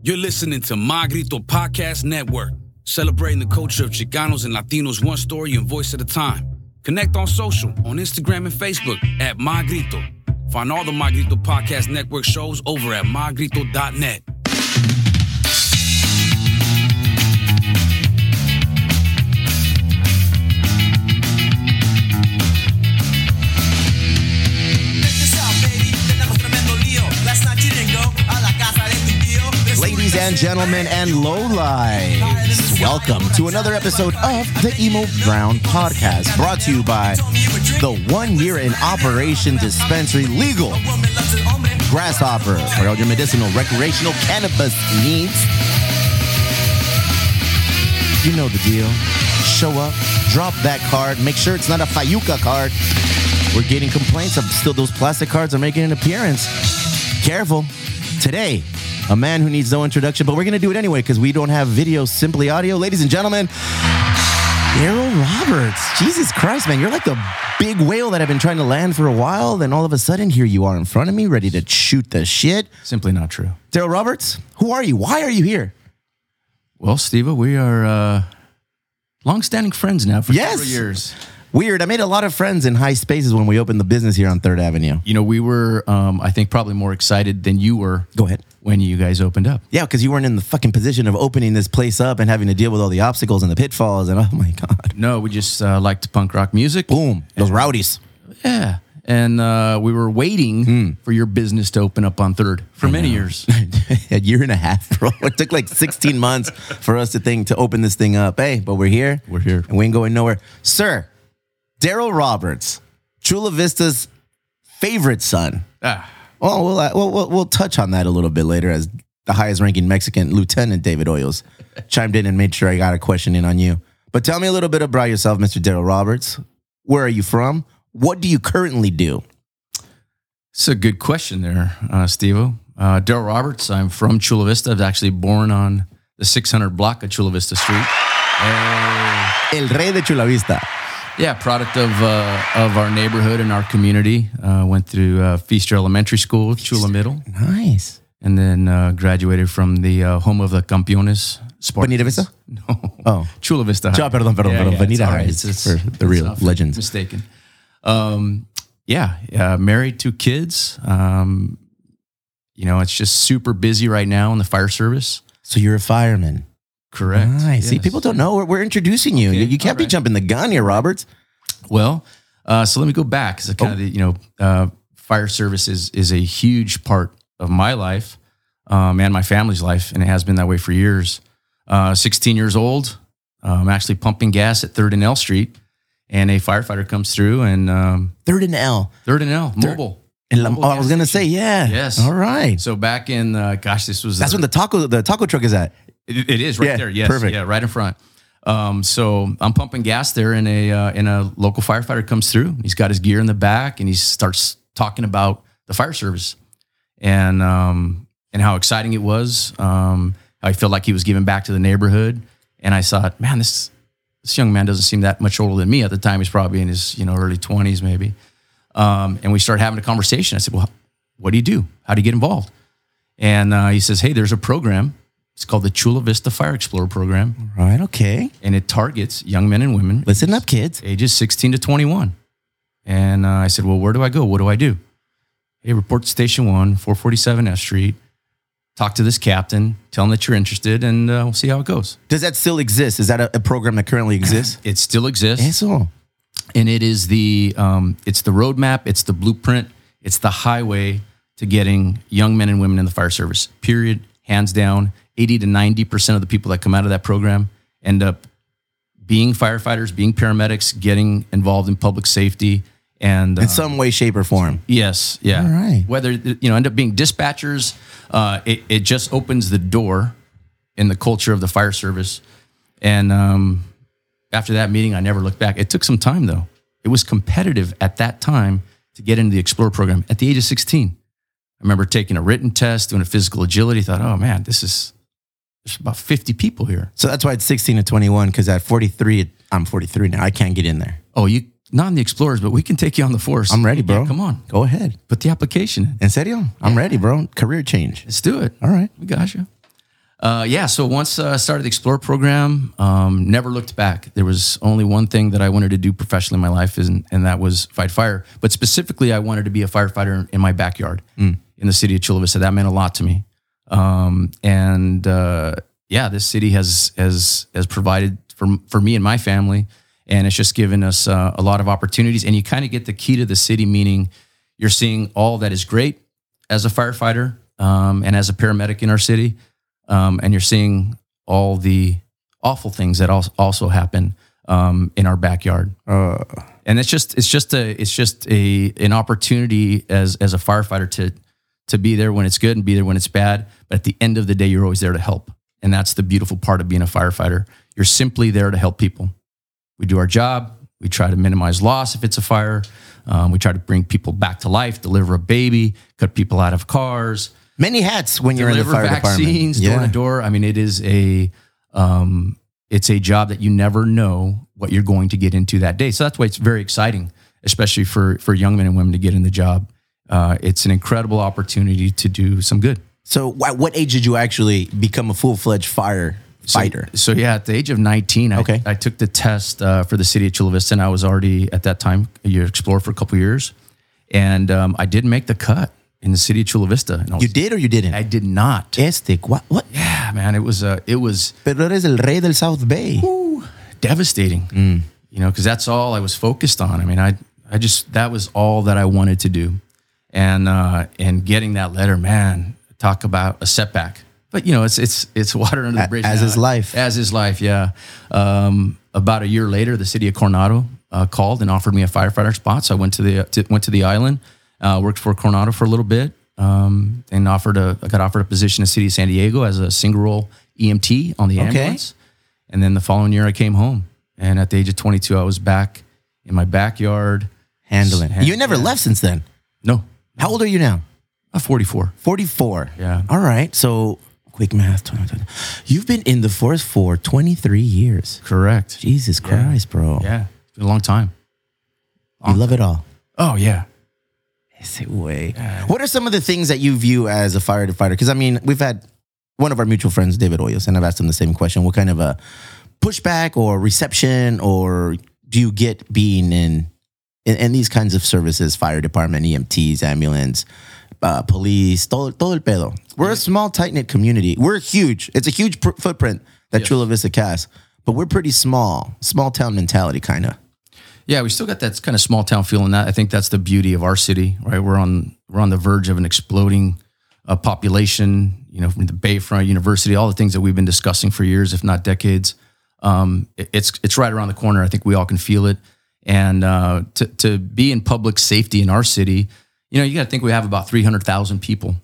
You're listening to Magrito Podcast Network, celebrating the culture of Chicanos and Latinos one story and voice at a time. Connect on social, on Instagram and Facebook at Magrito. Find all the Magrito Podcast Network shows over at magrito.net. and gentlemen and lowlights, welcome to another episode of the Emo Brown Podcast, brought to you by the one year in operation dispensary legal Grasshopper for all your medicinal recreational cannabis needs. You know the deal. Show up, drop that card, make sure it's not a Fayuca card. We're getting complaints of still those plastic cards are making an appearance. Careful. Today, a man who needs no introduction, but we're going to do it anyway because we don't have video, simply audio. Ladies and gentlemen, Daryl Roberts. Jesus Christ, man, you're like the big whale that I've been trying to land for a while. Then all of a sudden, here you are in front of me, ready to shoot the shit. Simply not true. Daryl Roberts, who are you? Why are you here? Well, Steve, we are uh, long-standing friends now for Yes. several years. Weird. I made a lot of friends in high spaces when we opened the business here on Third Avenue. You know, we were, um, I think, probably more excited than you were Go ahead. when you guys opened up. Yeah, because you weren't in the fucking position of opening this place up and having to deal with all the obstacles and the pitfalls. And oh my God. No, we just uh, liked punk rock music. Boom. Those rowdies. Yeah, and uh, we were waiting Hmm. for your business to open up on Third for many years. a year and a half, bro. It took like 16 months for us to think to open this thing up. Hey, but we're here. We're here. And we ain't going nowhere. Sir, Daryl Roberts, Chula Vista's favorite son. ah, Well, we'll, uh, we'll, we'll, we'll touch on that a little bit later as the highest ranking Mexican, Lieutenant David Hoyos, chimed in and made sure I got a question in on you. But tell me a little bit about yourself, Mr. Daryl Roberts. Where are you from? What do you currently do? it's a good question there, uh, Steve. Uh, Daryl Roberts. I'm from Chula Vista. I was actually born on the 600 block of Chula Vista Street. Uh, El Rey de Chula Vista. Yeah, product of uh, of our neighborhood and our community. Uh, went through uh, Feaster Elementary School, Chula Middle, Nice. and then uh, graduated from the uh, home of the Campeones. Spartans. Bonita Vista? No. Oh. Chula Vista. High. Perdón, perdón, perdón. it's Bonita High It's, it's, for the real legends. Mistaken. Um, yeah, uh, married, two kids. Um, you know, it's just super busy right now in the fire service. So you're a fireman. Correct. Nice. See, Yes. people don't know. We're, we're introducing you. Okay, You, you can't all be jumping the gun here, Roberts. Well, uh, so let me go back because kind Oh. of the you know uh, fire service is is a huge part of my life um, and my family's life, and it has been that way for years. Uh, 16 years old, I'm actually pumping gas at Third and L Street, and a firefighter comes through and um, Third and L. Third and L mobile. And oh, I was gonna say, yeah. Yes. All right. So back in uh, gosh, this was That's uh, when the taco the taco truck is at. It, it is right Yeah, there. Yes, perfect. yeah, right in front. Um, so I'm pumping gas there, and a uh, and a local firefighter comes through. He's got his gear in the back, and he starts talking about the fire service and um, and how exciting it was. Um, I felt like he was giving back to the neighborhood, and I thought, man, this this young man doesn't seem that much older than me at the time. He's probably in his you know early 20s maybe. Um, and we started having a conversation. I said, well, what do you do? How do you get involved? And uh, he says, hey, there's a program. It's called the Chula Vista Fire Explorer Program, All right. Okay. and it targets young men and women Listen up, kids. ages 16 to 21. And uh, I said, well, where do I go? What do I do? Hey, report to Station 1, 447 F Street. Talk to this captain. Tell him that you're interested, and uh, we'll see how it goes. Does that still exist? Is that a, a program that currently exists? It still exists. Eso. and it is the um, it's the roadmap, it's the blueprint, it's the highway to getting young men and women in the fire service. Period, hands down. Eighty to ninety percent of the people that come out of that program end up being firefighters, being paramedics, getting involved in public safety, and uh, In some way, shape, or form. yes, yeah. All right. Whether you know end up being dispatchers, uh, it it just opens the door in the culture of the fire service. And um, after that meeting, I never looked back. It took some time though. It was competitive at that time to get into the Explorer program at the age of 16. I remember taking a written test, doing a physical agility. Thought, oh man, this is there's about 50 people here. So that's why it's 16 to 21, because at 43, I'm 43 now. I can't get in there. Oh, you not in the Explorers, but we can take you on the force. I'm ready, bro. Yeah, come on, Go ahead. put the application in. En serio? I'm ready, bro. Career change. Let's do it. All right. We got you. Uh, yeah. So once uh, I started the Explore program, um, never looked back. There was only one thing that I wanted to do professionally in my life, and, and that was fight fire. But specifically, I wanted to be a firefighter in my backyard in the city of Chula Vista. That meant a lot to me. Um, and uh, yeah, this city has has has provided for for me and my family, and it's just given us uh, a lot of opportunities. And you kind of get the key to the city, meaning you're seeing all that is great as a firefighter um, and as a paramedic in our city, um, and you're seeing all the awful things that also happen um, in our backyard. and it's just it's just a it's just a an opportunity as as a firefighter to to be there when it's good and be there when it's bad. But at the end of the day, you're always there to help, and that's the beautiful part of being a firefighter. You're simply there to help people. We do our job. We try to minimize loss if it's a fire. Um, we try to bring people back to life, deliver a baby, cut people out of cars, Many hats when you're in the fire vaccines door department. to door. I mean, it is a um, it's a job that you never know what you're going to get into that day. So that's why it's very exciting, especially for for young men and women to get in the job. Uh, it's an incredible opportunity to do some good. So, at what age did you actually become a full fledged fire fighter? So yeah, at the age of 19, I, Okay. I took the test uh, for the city of Chula Vista, and I was already at that time a year explorer for a couple years, and um, I did make the cut in the city of Chula Vista. And was- You did or you didn't? I did not. este, what? what? Yeah, man, it was uh, it was Pero eres el rey del South Bay. devastating. You know, because that's all I was focused on. I mean, I I just that was all that I wanted to do, and uh, and getting that letter, man, talk about a setback. But you know, it's it's it's water under the bridge. as now. is life. As is life. Yeah. Um, about a year later, the city of Coronado uh, called and offered me a firefighter spot. So I went to the to, went to the island, uh, worked for Coronado for a little bit, um, and offered a I got offered a position in the city of San Diego as a single role EMT on the Okay. ambulance. And then the following year, I came home, and at the age of 22, I was back in my backyard Handling. Hand- you never yeah. left since then. No, How old are you now? I'm 44. 44. Yeah. All right. So, quick math. 20, 20. You've been in the force for 23 years. Correct. Jesus Christ, bro. Yeah, it's been a long time. You love it all. Oh yeah. Ese way. What are some of the things that you view as a firefighter? Because I mean, we've had one of our mutual friends, David Hoyos, and I've asked him the same question. What kind of a pushback or reception or do you get being in in, in these kinds of services, fire department, EMTs, ambulance, uh, police, todo, todo el pedo. We're a small, tight knit community. We're huge. It's a huge pr- footprint that Chula Vista casts, but we're pretty small, small town mentality, kind of. Yeah, we still got that kind of small town feel, and that I think that's the beauty of our city, right? We're on we're on the verge of an exploding uh, population. You know, from the Bayfront University, all the things that we've been discussing for years, if not decades. Um, it- it's it's right around the corner. I think we all can feel it. And uh, to to be in public safety in our city, you know, you got to think we have about three hundred thousand people.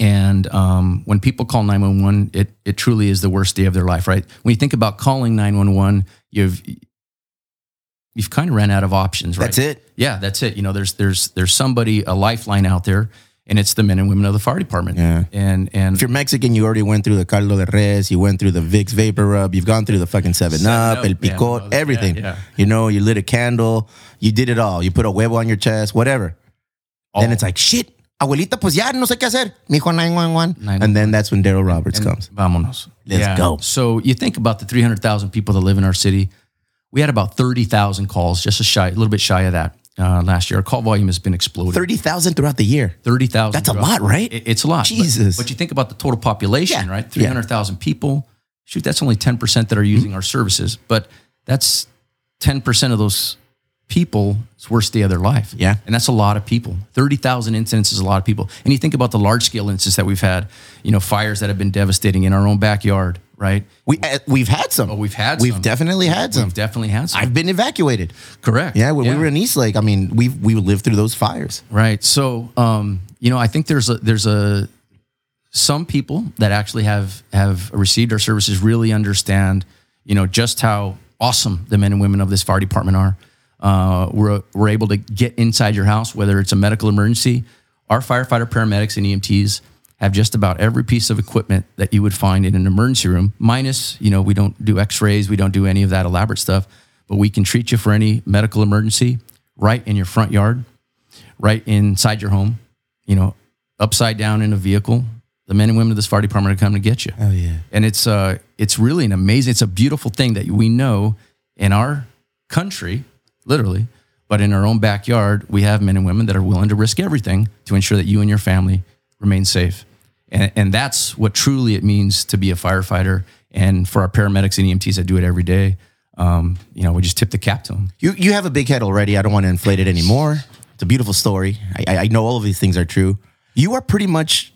And um, when people call 911, it, it truly is the worst day of their life, right? When you think about calling 911, you've you've kind of ran out of options, right? That's it. Yeah, that's it. You know, there's there's there's somebody a lifeline out there, and it's the men and women of the fire department. Yeah. And and If you're Mexican, you already went through the caldo de res, you went through the Vicks Vapor Rub, you've gone through the fucking 7 Seven Up, Up, El yeah, Picot, yeah, everything. yeah. You know, you lit a candle, you did it all. You put a huevo on your chest, whatever. Then it's like, shit, abuelita, pues ya no sé qué hacer. Mijo 911. 911. And then that's when Daryl Roberts comes. Vámonos. Let's go. So you think about the 300,000 people that live in our city. We had about 30,000 calls, just a shy, a little bit shy of that uh, last year. Our call volume has been exploding. 30,000 throughout the year. 30,000. That's a lot, right? It- It's a lot. Jesus. But, you think about the total population, Yeah. right? Yeah. 300,000 people. Shoot, that's only 10% that are using Mm-hmm. our services. But that's 10% of those people, it's worst day of their life. Yeah. And that's a lot of people. 30,000 incidents is a lot of people. And you think about the large scale incidents that we've had, you know, fires that have been devastating in our own backyard, right? We, uh, we've had some. Oh, we've had We've some. definitely had some. We've definitely had some. I've been evacuated. Correct. Yeah, when we were in East Lake, I mean, we we lived through those fires. Right. So, um, you know, I think there's a there's a some people that actually have have received our services really understand, you know, just how awesome the men and women of this fire department are. Uh, we're we're able to get inside your house, whether it's a medical emergency. Our firefighter, paramedics, and EMTs have just about every piece of equipment that you would find in an emergency room. Minus, you know, we don't do X-rays, we don't do any of that elaborate stuff, but we can treat you for any medical emergency right in your front yard right inside your home, you know, upside down in a vehicle. the men and women of this fire department are coming to get you. Oh yeah. And it's uh it's really an amazing, it's a beautiful thing that we know in our country, literally, but in our own backyard, we have men and women that are willing to risk everything to ensure that you and your family remain safe. And, and that's what truly it means to be a firefighter. And for our paramedics and EMTs that do it every day, um, you know, we just tip the cap to them. You you have a big head already. I don't want to inflate it anymore. It's a beautiful story. I, I know all of these things are true. You are pretty much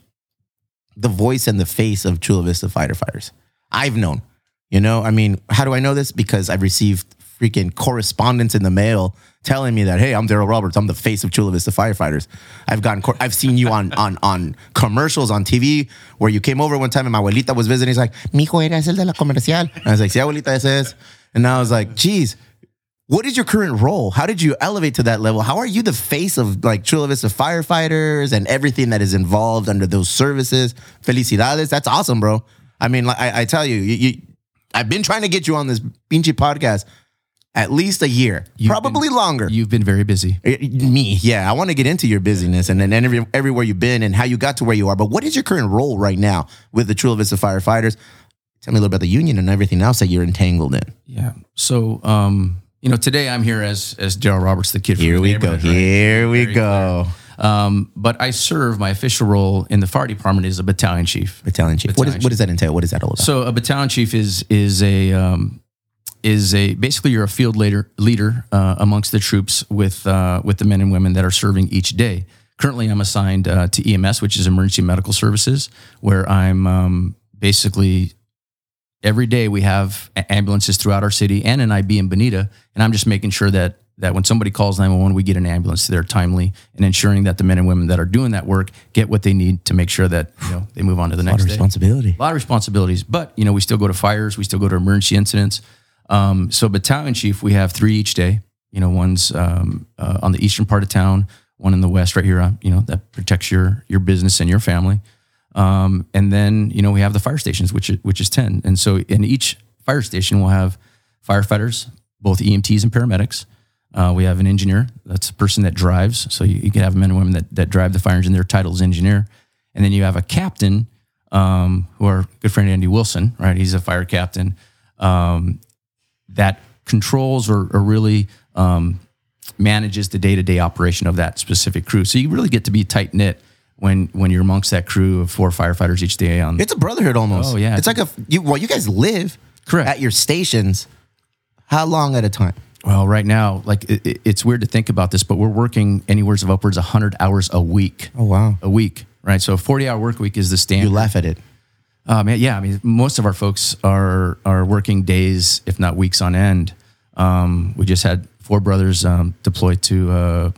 the voice and the face of Chula Vista firefighters. I've known. You know, I mean, how do I know this? Because I've received freaking correspondence in the mail telling me that, hey, I'm Daryl Roberts. I'm the face of Chula Vista firefighters. I've gotten, cor- I've seen you on on on commercials on TV where you came over one time and my abuelita was visiting. He's like, mijo, eres el de la comercial. And I was like, sí, abuelita, ese es. And I was like, geez, what is your current role? How did you elevate to that level? How are you the face of like Chula Vista firefighters and everything that is involved under those services? Felicidades. That's awesome, bro. I mean, like, I, I tell you, you, you, I've been trying to get you on this pinchy podcast at least a year, You've probably been- longer. You've been very busy. Eh, Me, yeah. I want to get into your busyness and then every, everywhere you've been and how you got to where you are. But what is your current role right now with the Chula Vista firefighters? Tell me a little about the union and everything else that you're entangled in. Yeah. So, um, you know, today I'm here as as Daryl Roberts, the kid. Here we go. right? Here we Very go. Um, but I serve my official role in the fire department is a battalion chief. Battalion chief. What, is, Battalion what does that entail? What is that all about? So a battalion chief is is a um, is a basically you're a field leader leader uh, amongst the troops with uh, with the men and women that are serving each day. Currently, I'm assigned uh, to EMS, which is Emergency Medical Services, where I'm um, basically every day we have ambulances throughout our city and an IB in Bonita, and I'm just making sure that that when somebody calls 911, we get an ambulance there timely and ensuring that the men and women that are doing that work get what they need to make sure that you know they move on to the a lot next of day responsibility. a lot of responsibilities, but you know, we still go to fires, we still go to emergency incidents. Um, so battalion chief, we have three each day. You know, one's um, uh, on the eastern part of town, one in the west, right here. uh, You know, that protects your your business and your family. Um, and then you know we have the fire stations, which is, which is ten. And so in each fire station, we'll have firefighters, both EMTs and paramedics. Uh, we have an engineer. That's a person that drives. So you, you can have men and women that, that drive the fire engine. Their title is engineer. And then you have a captain, um, who our good friend Andy Wilson, right? He's a fire captain um, that controls or, or really um, manages the day to day operation of that specific crew. So you really get to be tight knit when when you're amongst that crew of four firefighters each day. On It's a brotherhood almost. Oh, yeah. It's like a you. Well, you guys live Correct. at your stations. How long at a time? well, right now, like it, it- it's weird to think about this, but we're working anywhere of upwards of 100 hours a week. Oh wow. A week, right? So a 40 hour work week is the standard. You laugh at it. Um, yeah, I mean, most of our folks are are working days, if not weeks on end. Um, we just had four brothers um, deployed to uh,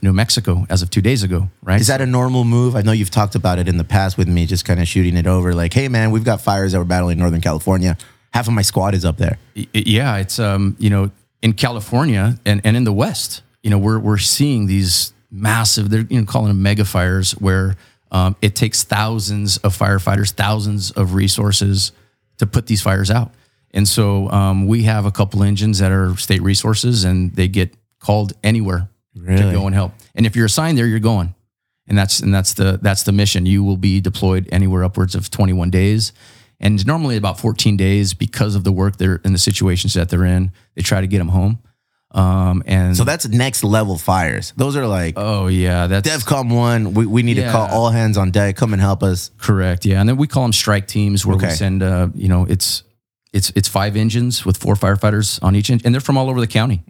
New Mexico as of two days ago. Right? Is that a normal move? I know you've talked about it in the past with me, just kind of shooting it over. Like, hey man, we've got fires that we're battling in Northern California. Half of my squad is up there. Yeah, it's um, you know in California and, and in the West, you know we're we're seeing these massive they're you know calling them mega fires where um, it takes thousands of firefighters, thousands of resources to put these fires out. And so um, we have a couple engines that are state resources and they get called anywhere to go and help. And if you're assigned there, you're going. And that's and that's the that's the mission. You will be deployed anywhere upwards of 21 days. And normally about 14 days because of the work they're in the situations that they're in, they try to get them home. Um, and So that's next level fires. Those are like oh yeah, that's DEFCON one. We, we need to call all hands on deck. Come and help us. Correct. Yeah, and then we call them strike teams, where Okay. we send. Uh, you know, it's it's it's five engines with four firefighters on each, engine, and they're from all over the county.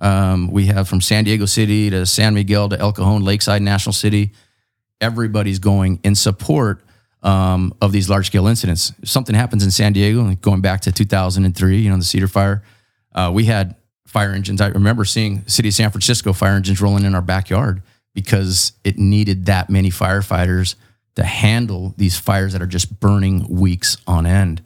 Um, we have from San Diego City to San Miguel to El Cajon, Lakeside, National City. Everybody's going in support um, of these large scale incidents. If something happens in San Diego, like going back to 2003, you know, the Cedar Fire, uh, we had fire engines. I remember seeing City of San Francisco fire engines rolling in our backyard because it needed that many firefighters to handle these fires that are just burning weeks on end.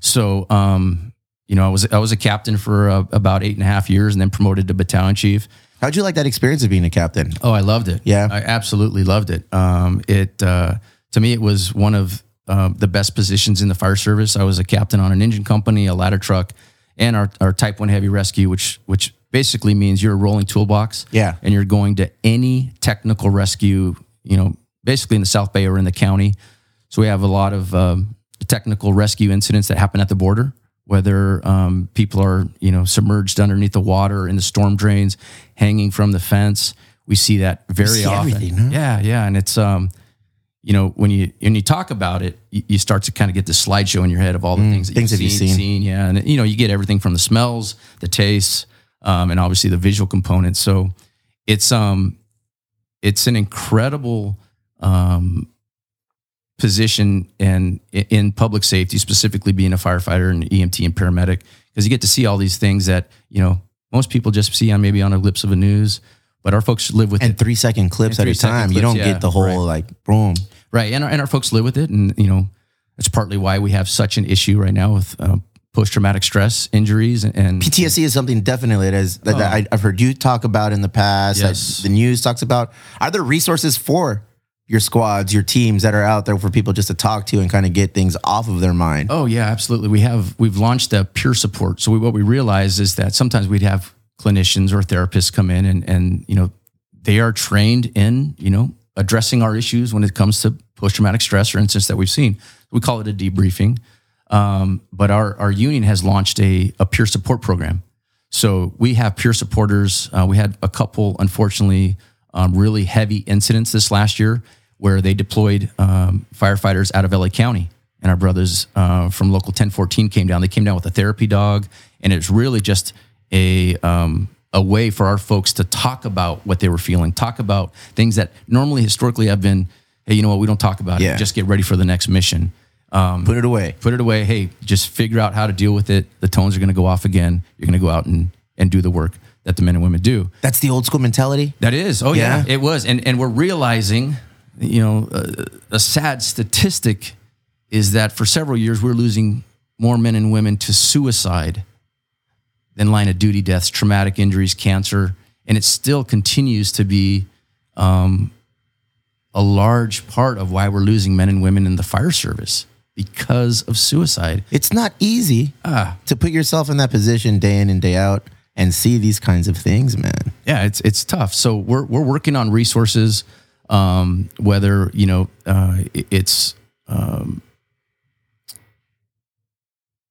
So, um, you know, I was I was a captain for uh, about eight and a half years, and then promoted to battalion chief. How'd you like that experience of being a captain? Oh, I loved it. Yeah? I absolutely loved it. Um, it uh, to me, it was one of um, the best positions in the fire service. I was a captain on an engine company, a ladder truck, and our, our Type One heavy rescue, which which basically means you're a rolling toolbox. Yeah. and you're going to any technical rescue. You know, basically in the South Bay or in the county. So we have a lot of um, technical rescue incidents that happen at the border, whether um, people are you know submerged underneath the water in the storm drains, hanging from the fence. We see that very see often. huh? Yeah, yeah, and it's um, you know, when you when you talk about it, you, you start to kind of get this slideshow in your head of all the things that Mm, things you've seen, seen. yeah, and you know, you get everything from the smells, the tastes, um, and obviously the visual components. So it's um, it's an incredible um, position and in public safety, specifically being a firefighter and EMT and paramedic, because you get to see all these things that you know most people just see on maybe on the lips of a news, but our folks live with And it. three second clips And at a time. you don't yeah, get the whole right. like boom. Right, and our, and our folks live with it, and you know that's partly why we have such an issue right now with uh, post traumatic stress injuries and, and PTSD is something definitely that is that, that I, I've heard you talk about in the past. Oh. Yes. That the news talks about. Are there resources for your squads, your teams that are out there for people just to talk to and kind of get things off of their mind? Oh yeah, absolutely. We have we've launched a peer support. So we, what we realize is that sometimes we'd have clinicians or therapists come in and and you know they are trained in you know addressing our issues when it comes to post traumatic stress or incidents that we've seen. We call it a debriefing. Um, but our our union has launched a a peer support program. So we have peer supporters. Uh, we had a couple, unfortunately, um, really heavy incidents this last year where they deployed um, firefighters out of LA County, and our brothers uh, from local 1014 came down. They came down with a therapy dog, and it's really just a um, a way for our folks to talk about what they were feeling, talk about things that normally historically have been, hey, you know what, we don't talk about Yeah. it. Just get ready for the next mission Put it away. put it away. Hey, just figure out how to deal with it. The tones are going to go off again. You're going to go out and, and do the work that the men and women do. That's the old school mentality. That is. Oh, yeah, Yeah. it was. And, and we're realizing, you know, uh, a sad statistic is that for several years, we're losing more men and women to suicide than line of duty deaths, traumatic injuries, cancer. And it still continues to be um, a large part of why we're losing men and women in the fire service because of suicide. It's not easy Ah. to put yourself in that position day in and day out and see these kinds of things, man. yeah, it's it's tough. So we're we're working on resources, um, whether you know uh, it's um,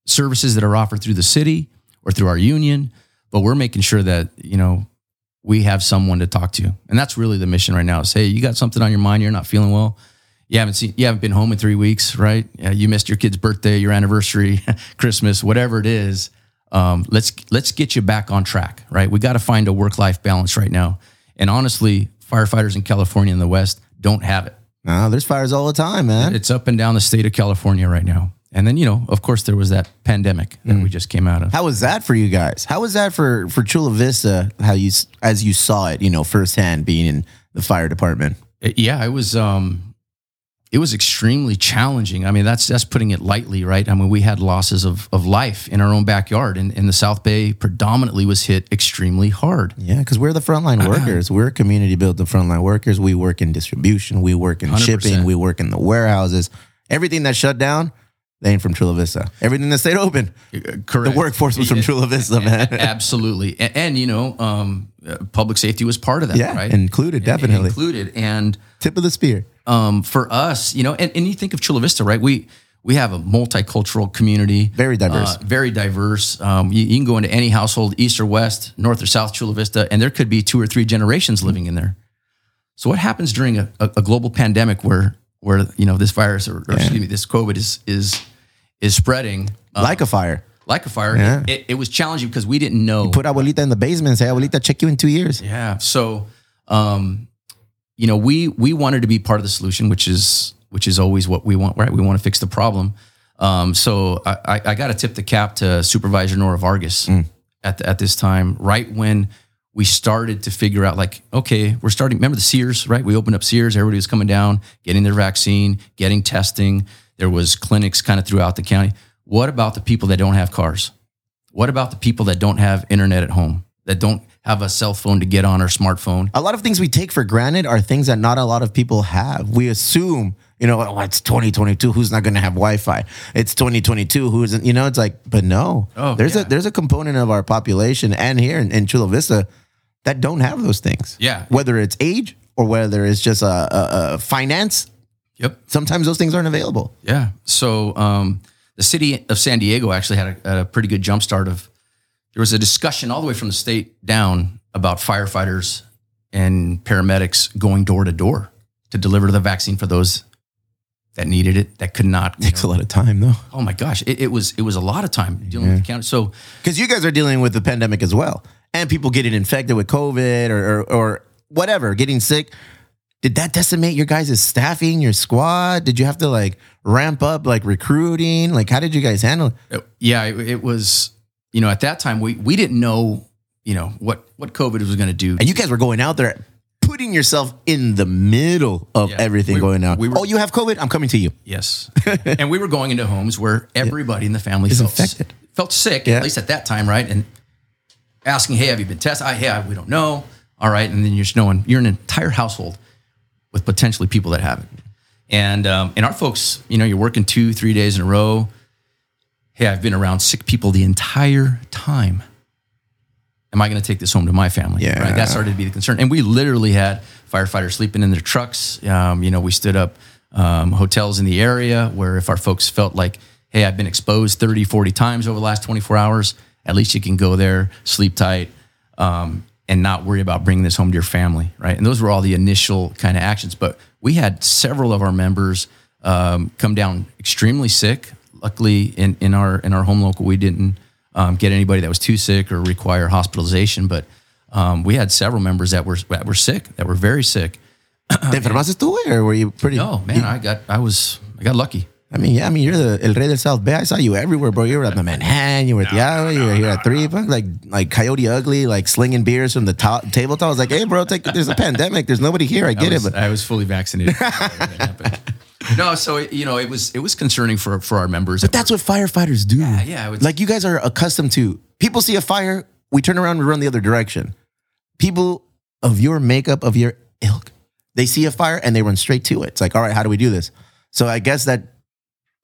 services that are offered through the city or through our union, but we're making sure that you know we have someone to talk to, and that's really the mission right now. Is hey, you got something on your mind, you're not feeling well. You haven't seen, you haven't been home in three weeks, right? Yeah, you missed your kid's birthday, your anniversary, Christmas, whatever it is. Um, let's let's get you back on track, right? We got to find a work life balance right now. And honestly, firefighters in California and the West don't have it. No, there's fires all the time, man. It's up and down the state of California right now. And then you know, of course, there was that pandemic that we just came out of. How was that for you guys? How was that for for Chula Vista? How you as you saw it, you know, firsthand being in the fire department. It- yeah, it was um it was extremely challenging. I mean, that's that's putting it lightly, right? I mean, we had losses of of life in our own backyard and, and the South Bay predominantly was hit extremely hard. Yeah, because we're the frontline workers. We're community built the frontline workers. We work in distribution. We work in 100%. shipping. We work in the warehouses. Everything that shut down, they ain't from Chula Vista. Everything that stayed open, Correct. the workforce was from Chula Vista, man. Absolutely. And, and you know, um, uh, public safety was part of that, Yeah, right? included, definitely. Included. And Tip of the spear. um, for us, you know, and, and you think of Chula Vista, right? We we have a multicultural community, Very diverse. uh, very diverse. Um, you, you can go into any household, east or west, north or south Chula Vista, and there could be two or three generations living in there. So what happens during a, a, a global pandemic where where you know this virus or, or excuse me, this COVID is is is spreading uh, like a fire. like a fire? Yeah. It, it was challenging because we didn't know. Put abuelita in the basement and say, abuelita, check you in two years. Yeah. So, um, you know, we we wanted to be part of the solution, which is which is always what we want, right? We want to fix the problem. Um, so I, I, I got to tip the cap to Supervisor Nora Vargas at the, at this time, right when we started to figure out, like, okay, we're starting. Remember the Sears, right? We opened up Sears. Everybody was coming down, getting their vaccine, getting testing. There was clinics kind of throughout the county. What about the people that don't have cars? What about the people that don't have internet at home, that don't have a cell phone to get on or smartphone? A lot of things we take for granted are things that not a lot of people have. We assume, you know, oh, it's 2022. Who's not going to have Wi-Fi? It's 2022. Who isn't? You know, it's like, but no. Oh, there's yeah. a there's a component of our population and here in, in Chula Vista that don't have those things. Yeah. Whether it's age or whether it's just a, a, a finance Yep. Sometimes those things aren't available. Yeah. So um, the city of San Diego actually had a, a pretty good jumpstart of. There was a discussion all the way from the state down about firefighters and paramedics going door to door to deliver the vaccine for those that needed it that could not. Takes know- a lot of time though, oh my gosh, it, it was it was a lot of time dealing with the county. So because you guys are dealing with the pandemic as well, and people getting infected with COVID or, or or whatever, getting sick. Did that decimate your guys' staffing, your squad? Did you have to like ramp up like recruiting? Like, how did you guys handle it? Uh, yeah, it, it was. You know, at that time we we didn't know you know what what COVID was going to do. And you guys were going out there, putting yourself in the middle of Yeah. everything We- going on. we were- oh, you have COVID? I'm coming to you. Yes. and we were going into homes where everybody in the family Is felt, infected. felt sick, Yeah. at least at that time, right? And asking, hey, have you been tested? I, hey, I- we don't know. All right. And then you're just knowing you're an entire household with potentially people that have it. And, um, and our folks, you know, you're working two, three days in a row. Hey, I've been around sick people the entire time. Am I going to take this home to my family? Yeah. Right. That started to be the concern. And we literally had firefighters sleeping in their trucks. Um, you know, we stood up um, hotels in the area where if our folks felt like, hey, I've been exposed 30, 40 times over the last 24 hours, at least you can go there, sleep tight, um, and not worry about bringing this home to your family. Right. And those were all the initial kind of actions. But we had several of our members um, come down extremely sick. Luckily, in, in our in our home local, we didn't um, get anybody that was too sick or require hospitalization. But um, we had several members that were that were sick, that were very sick. ¿Te enfermaste tú, or were you pretty? No, man, I got I was I got lucky. I mean, yeah, I mean, you're the El Rey del South Bay. I saw you everywhere, bro. You were at the Manhattan, you were at the Iowa, you were here at three, fuck, like like Coyote Ugly, like slinging beers from the top tabletop. I was like, hey, bro, take, there's a pandemic. There's nobody here. I I get was, it, but I was fully vaccinated. when that happened. no, so it, you know it was it was concerning for for our members. But that's what firefighters do. Yeah, yeah, it's- like you guys are accustomed to. People see a fire, we turn around and run the other direction. People of your makeup, of your ilk, they see a fire and they run straight to it. It's like, all right, how do we do this? So I guess that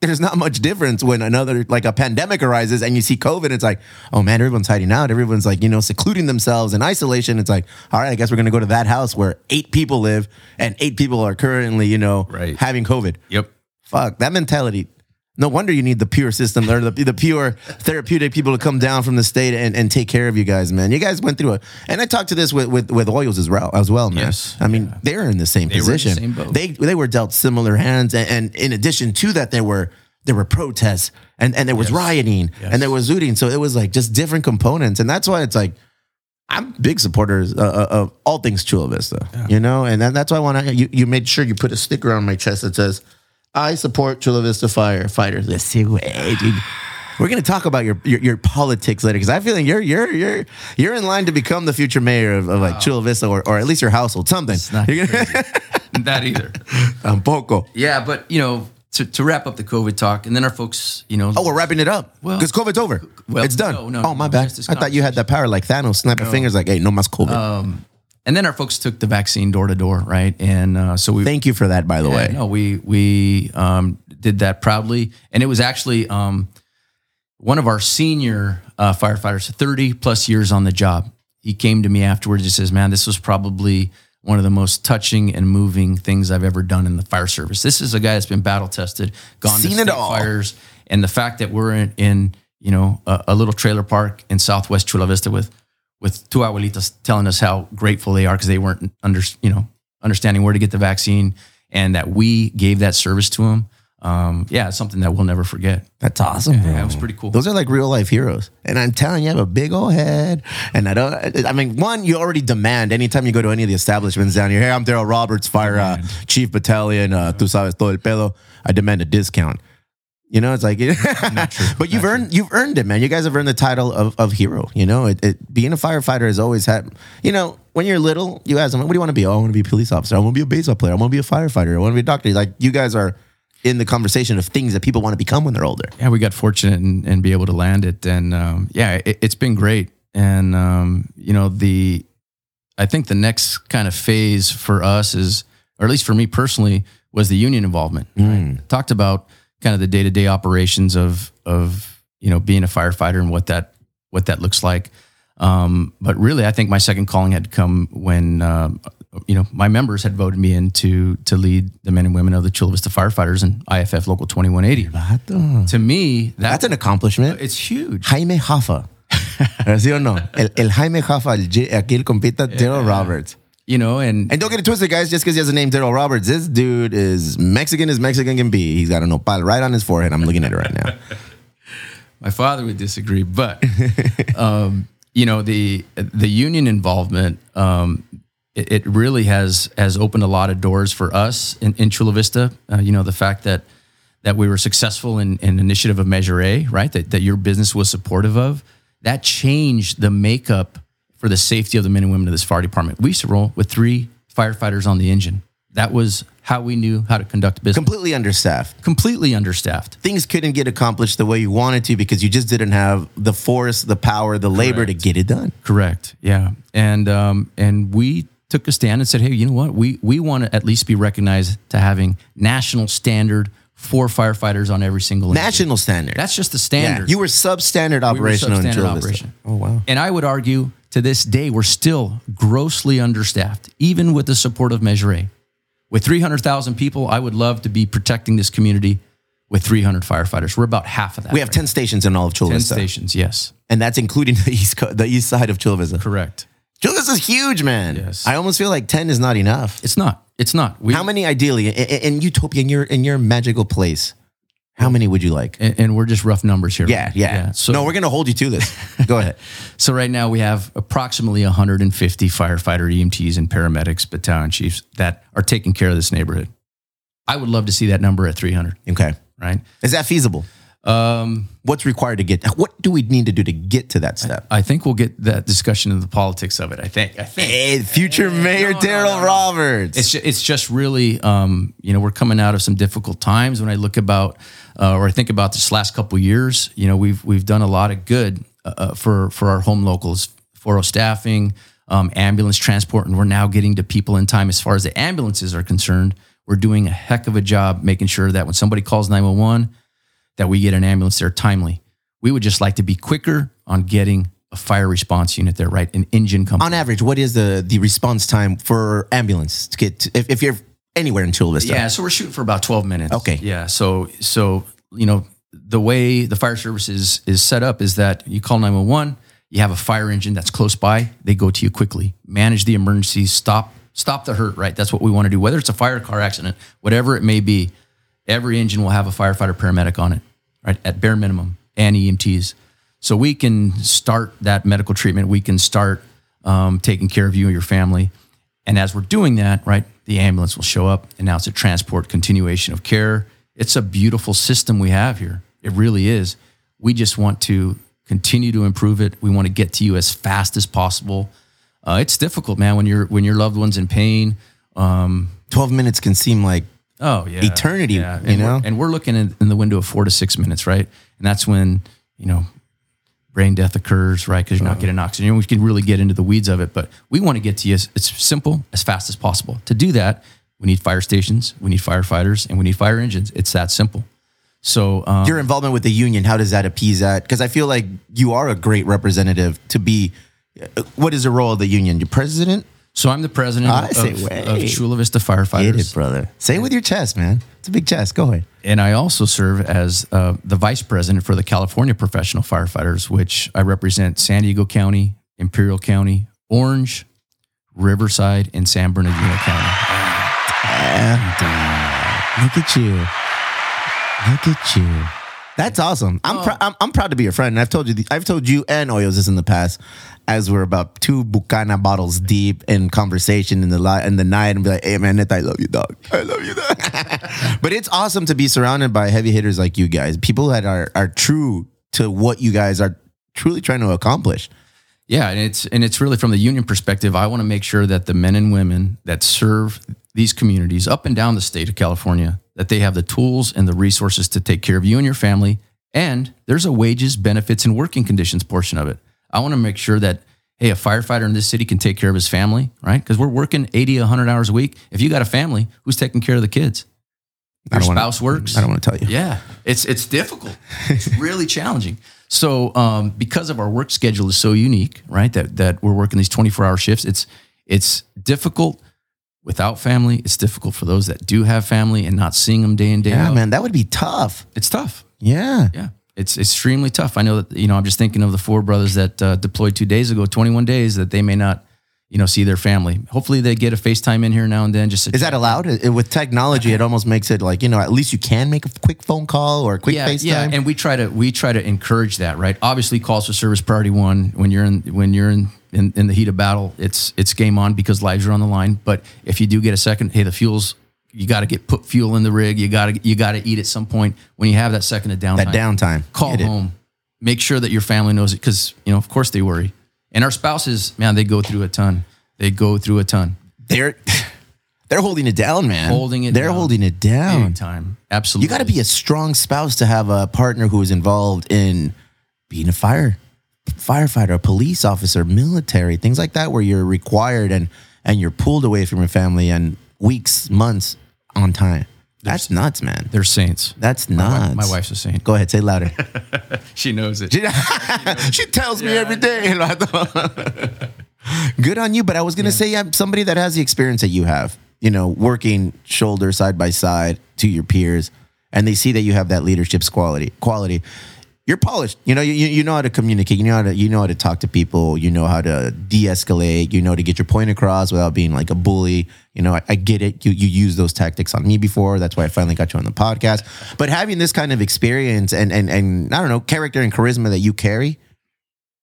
there's not much difference when another like a pandemic arises and you see COVID. It's like, oh man, everyone's hiding out. Everyone's like, you know, secluding themselves in isolation. It's like, all right, I guess we're gonna go to that house where eight people live and eight people are currently, you know, Right. having COVID. Yep. Fuck that mentality. No wonder you need the pure system or the, the pure therapeutic people to come down from the state and, and take care of you guys, man. You guys went through it. And I talked to this with, with, with Hoyos as well, as well, man. Yes. I mean, they're in the same were in the position. same boat. They they were dealt similar hands. And, and in addition to that, there were there were protests and, and there was Yes. rioting Yes. and there was looting. So it was like just different components. And that's why it's like I'm big supporters uh, uh, of all things Chula Vista, you know, and that, that's why I want to. You, you made sure you put a sticker on my chest that says, "I support Chula Vista firefighters." Let's see, wait, dude. We're gonna talk about your your, your politics later because I feel like you're you're you're you're in line to become the future mayor of, of like Chula Vista or, or at least your household, something. It's not You're gonna- that either. Tampoco. Yeah, but you know, to, to wrap up the COVID talk, and then our folks, you know, Oh, we're wrapping it up Well- because COVID's over. well, it's done. no, no, oh, my no, bad. I thought you had that power like Thanos, snapping fingers like, "Hey, no más COVID." Um, and then our folks took the vaccine door to door, right? And uh, so we Thank you for that, by the Yeah, way. No, we we um, did that proudly, and it was actually um, one of our senior uh, firefighters, thirty plus years on the job. He came to me afterwards. He says, "Man, this was probably one of the most touching and moving things I've ever done in the fire service. This is a guy that's been battle tested, gone Seen to it state all. fires, and the fact that we're in, in you know a, a little trailer park in Southwest Chula Vista with with two abuelitas telling us how grateful they are because they weren't under you know understanding where to get the vaccine and that we gave that service to them. Um, yeah, it's something that we'll never forget. That's awesome. Yeah, it was pretty cool. Those are like real life heroes. And I'm telling you, I have a big old head. And I don't, I mean, one, you already demand anytime you go to any of the establishments down here, hey, I'm Daryl Roberts, Fire uh, Chief Battalion, uh, tú sabes todo el pedo. I demand a discount. You know, it's like, but you've earned, you've earned it, man. You guys have earned the title of, of hero. You know, it, it, being a firefighter has always had, you know, when you're little, you ask them, what do you want to be? Oh, I want to be a police officer. I want to be a baseball player. I want to be a firefighter. I want to be a doctor. Like, you guys are in the conversation of things that people want to become when they're older. yeah, we got fortunate and, and be able to land it. And um, yeah, it, it's been great. And um, you know, the I think the next kind of phase for us is, or at least for me personally, was the union involvement. Right? Talked about kind of the day to day operations of of you know being a firefighter and what that what that looks like. Um, but really, I think my second calling had come when um, you know, my members had voted me in to to lead the men and women of the Chula Vista firefighters and IFF Local 2180. Vato. To me, that, That's an accomplishment. it's huge. Jaime Hoffa. ¿Sí o no? El, el Jaime Hoffa, el, aquí el compita Daryl Roberts. You know, and And don't get it twisted, guys. Just because he has the name Daryl Roberts, this dude is Mexican as Mexican can be. He's got a nopal right on his forehead. I'm looking at it right now. my father would disagree, but um, you know the the union involvement um, it, it really has has opened a lot of doors for us in, in Chula Vista. Uh, you know the fact that that we were successful in, in initiative of Measure A, right? That that your business was supportive of that changed the makeup for the safety of the men and women of this fire department. We used to roll with three firefighters on the engine. That was how we knew how to conduct business. Completely understaffed. Completely understaffed. Things couldn't get accomplished the way you wanted to because you just didn't have the force, the power, the labor to get it done. Correct. Yeah. And um, and we took a stand and said, hey, you know what? We we want to at least be recognized to having national standard for firefighters on every single engine. National standard. That's just the yeah. standard. You were substandard We were operational in substandard operation. Oh wow. And I would argue to this day, we're still grossly understaffed, even with the support of Measure A. With 300,000 people, I would love to be protecting this community with 300 firefighters. We're about half of that. We have right ten stations in all of Chula now. 10 Vista, stations, yes. and that's including the east co- the east side of Chula Vista. Correct. Chula Vista is huge, man. Yes. I almost feel like ten is not enough. It's not. It's not. We, How many ideally in, in in Utopia in your in your magical place? How many would you like? and, and we're just rough numbers here. Yeah, yeah. So, no, we're gonna hold you to this. Go ahead. so right now we have approximately 150 firefighter EMTs and paramedics, battalion chiefs that are taking care of this neighborhood. I would love to see that number at 300. Okay. Right. Is that feasible? Um, What's required to get? What do we need to do to get to that step? I think we'll get that discussion of the politics of it. I think. I think. Hey, future Mayor no, Daryl no, no. Roberts. It's just, it's just really, um, you know, we're coming out of some difficult times. When I look about, uh, or I think about this last couple years, you know, we've we've done a lot of good uh, uh, for for our home locals, for our staffing, um, ambulance transport, and we're now getting to people in time. As far as the ambulances are concerned, we're doing a heck of a job making sure that when somebody calls nine one one, that we get an ambulance there timely. We would just like to be quicker on getting a fire response unit there, right? An engine company. On average, what is the the response time for ambulance to get to, if, if you're anywhere in Chula Vista? Yeah, so we're shooting for about 12 minutes. Okay. Yeah. So so you know, the way the fire service is is set up is that you call 911, you have a fire engine that's close by, they go to you quickly. Manage the emergency, stop stop the hurt, right? That's what we want to do. Whether it's a fire car accident, whatever it may be, every engine will have a firefighter paramedic on it, right? At bare minimum, and EMTs. So we can start that medical treatment. We can start um, taking care of you and your family. And as we're doing that, right, the ambulance will show up and now it's a transport continuation of care. It's a beautiful system we have here. It really is. We just want to continue to improve it. We want to get to you as fast as possible. Uh, it's difficult, man, when you're when your loved one's in pain. Um, Twelve minutes can seem like oh yeah, Eternity, you And know? we're, and we're looking in, in the window of four to six minutes, right? And that's when you know brain death occurs, right? Because you're not getting oxygen. You we can really get into the weeds of it, but we want to get to you as it's simple as fast as possible. To do that, we need fire stations, we need firefighters, and we need fire engines. It's that simple. So um, your involvement with the union. How does that appease that? Because I feel like you are a great representative to be. uh, What is the role of the union? Your president? So I'm the president I say of, of Chula Vista Get Firefighters. it, brother. Say it with your chest, man. It's a big chest. Go ahead. And I also serve as uh, the vice president for the California Professional Firefighters, which I represent San Diego County, Imperial County, Orange, Riverside, and San Bernardino County. Look at you. Look at you. That's awesome. I'm, oh. prou- I'm I'm proud to be your friend. And I've told you the, I've told you and Hoyos this in the past, as we're about two Bucana bottles deep in conversation in the li- in the night, and be like, "Hey man, Neta, I love you, dog. I love you, dog." but it's awesome to be surrounded by heavy hitters like you guys, people that are are true to what you guys are truly trying to accomplish. Yeah, and it's and it's really from the union perspective. I want to make sure that the men and women that serve these communities up and down the state of California that they have the tools and the resources to take care of you and your family. And there's a wages, benefits, and working conditions portion of it. I want to make sure that hey, a firefighter in this city can take care of his family, right? Because we're working 80, 100 hours a week. If you got a family, who's taking care of the kids? Your don't wanna- spouse works. I don't want to tell you. Yeah, it's it's difficult. It's really challenging. So um, because of our work schedule is so unique, right? That that we're working these twenty four hour shifts. It's it's difficult without family. It's difficult for those that do have family and not seeing them day in day Yeah, out. man, that would be tough. It's tough. Yeah. Yeah, it's extremely tough. I know that you know. I'm just thinking of the four brothers that uh, deployed two days ago, 21 days that they may not, you know, see their family. Hopefully, they get a FaceTime in here now and then. Just Is that allowed? It- with technology, it almost makes it like, you know, at least you can make a quick phone call or a quick yeah, FaceTime. yeah, and we try to we try to encourage that, right? Obviously, calls for service priority one when you're in when you're in, in in the heat of battle. It's it's game on because lives are on the line. But if you do get a second, hey, the fuel's you got to get put fuel in the rig. You got to you got to eat at some point. When you have that second of downtime, that downtime. call Get it. home. Make sure that your family knows it because you know, of course, they worry. And our spouses, man, they go through a ton. They go through a ton. They're they're holding it down, man. Holding it They're down. holding it down. Big time. Absolutely. You got to be a strong spouse to have a partner who is involved in being a fire firefighter, police officer, military, things like that, where you're required and and you're pulled away from your family and weeks, months on time. That's nuts, man. They're saints. That's My, nuts. wife, my wife's a saint. Go ahead, say it louder. She knows it. she tells me every day. Good on you, but I was gonna say I'm somebody that has the experience that you have. You know, working shoulder side by side to your peers, and they see that you have that leadership quality. Quality. You're polished. You know, you, you know how to communicate. You know how to you know how to talk to people. You know how to de-escalate. You know to get your point across without being like a bully. You know, I, I get it. You you use those tactics on me before. That's why I finally got you on the podcast. But having this kind of experience and and and I don't know character and charisma that you carry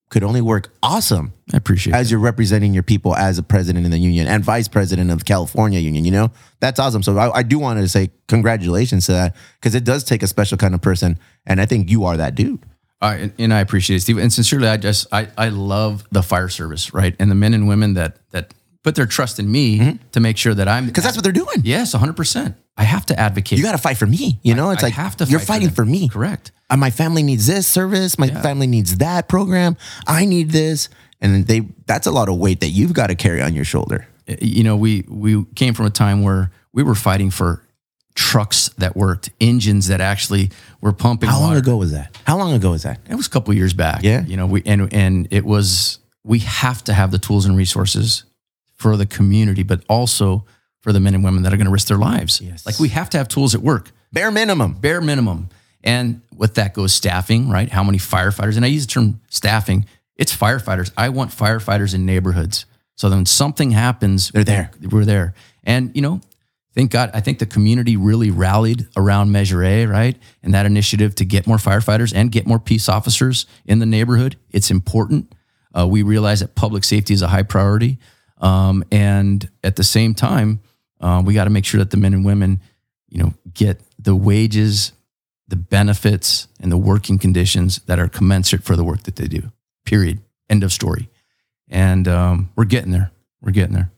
could only work awesome I appreciate it. as you're representing your people as a president in the union and vice president of the California Union. You know, that's awesome. So I, I do want to say congratulations to that because it does take a special kind of person, and I think you are that dude. Uh, and, and I appreciate it, Steve. And sincerely, I just I, I love the fire service, right? And the men and women that that put their trust in me to make sure that I'm Because that's what they're doing. yes, 100. percent I have to advocate. You got to fight for me. You know, it's I like have to. you're fight fighting them. for me. Correct. Uh, my family needs this service. My family needs that program. I need this, and they. That's a lot of weight that you've got to carry on your shoulder. you know, we we came from a time where we were fighting for trucks that worked, engines that actually were pumping. How long water. ago was that? How long ago was that? It was a couple years back. Yeah. You know, we and and it was we have to have the tools and resources for the community, but also for the men and women that are going to risk their lives. Yes. Like we have to have tools at work, Bare minimum. bare minimum. And with that goes staffing, right? How many firefighters? And I use the term staffing. It's firefighters. I want firefighters in neighborhoods. So then when something happens, They're there. We're there. And you know, thank God, I think the community really rallied around Measure A, right? And that initiative to get more firefighters and get more peace officers in the neighborhood. It's important. Uh, we realize that public safety is a high priority. Um, and at the same time, uh, we got to make sure that the men and women, you know, get the wages, the benefits, and the working conditions that are commensurate for the work that they do. Period. End of story. And um, we're getting there. We're getting there.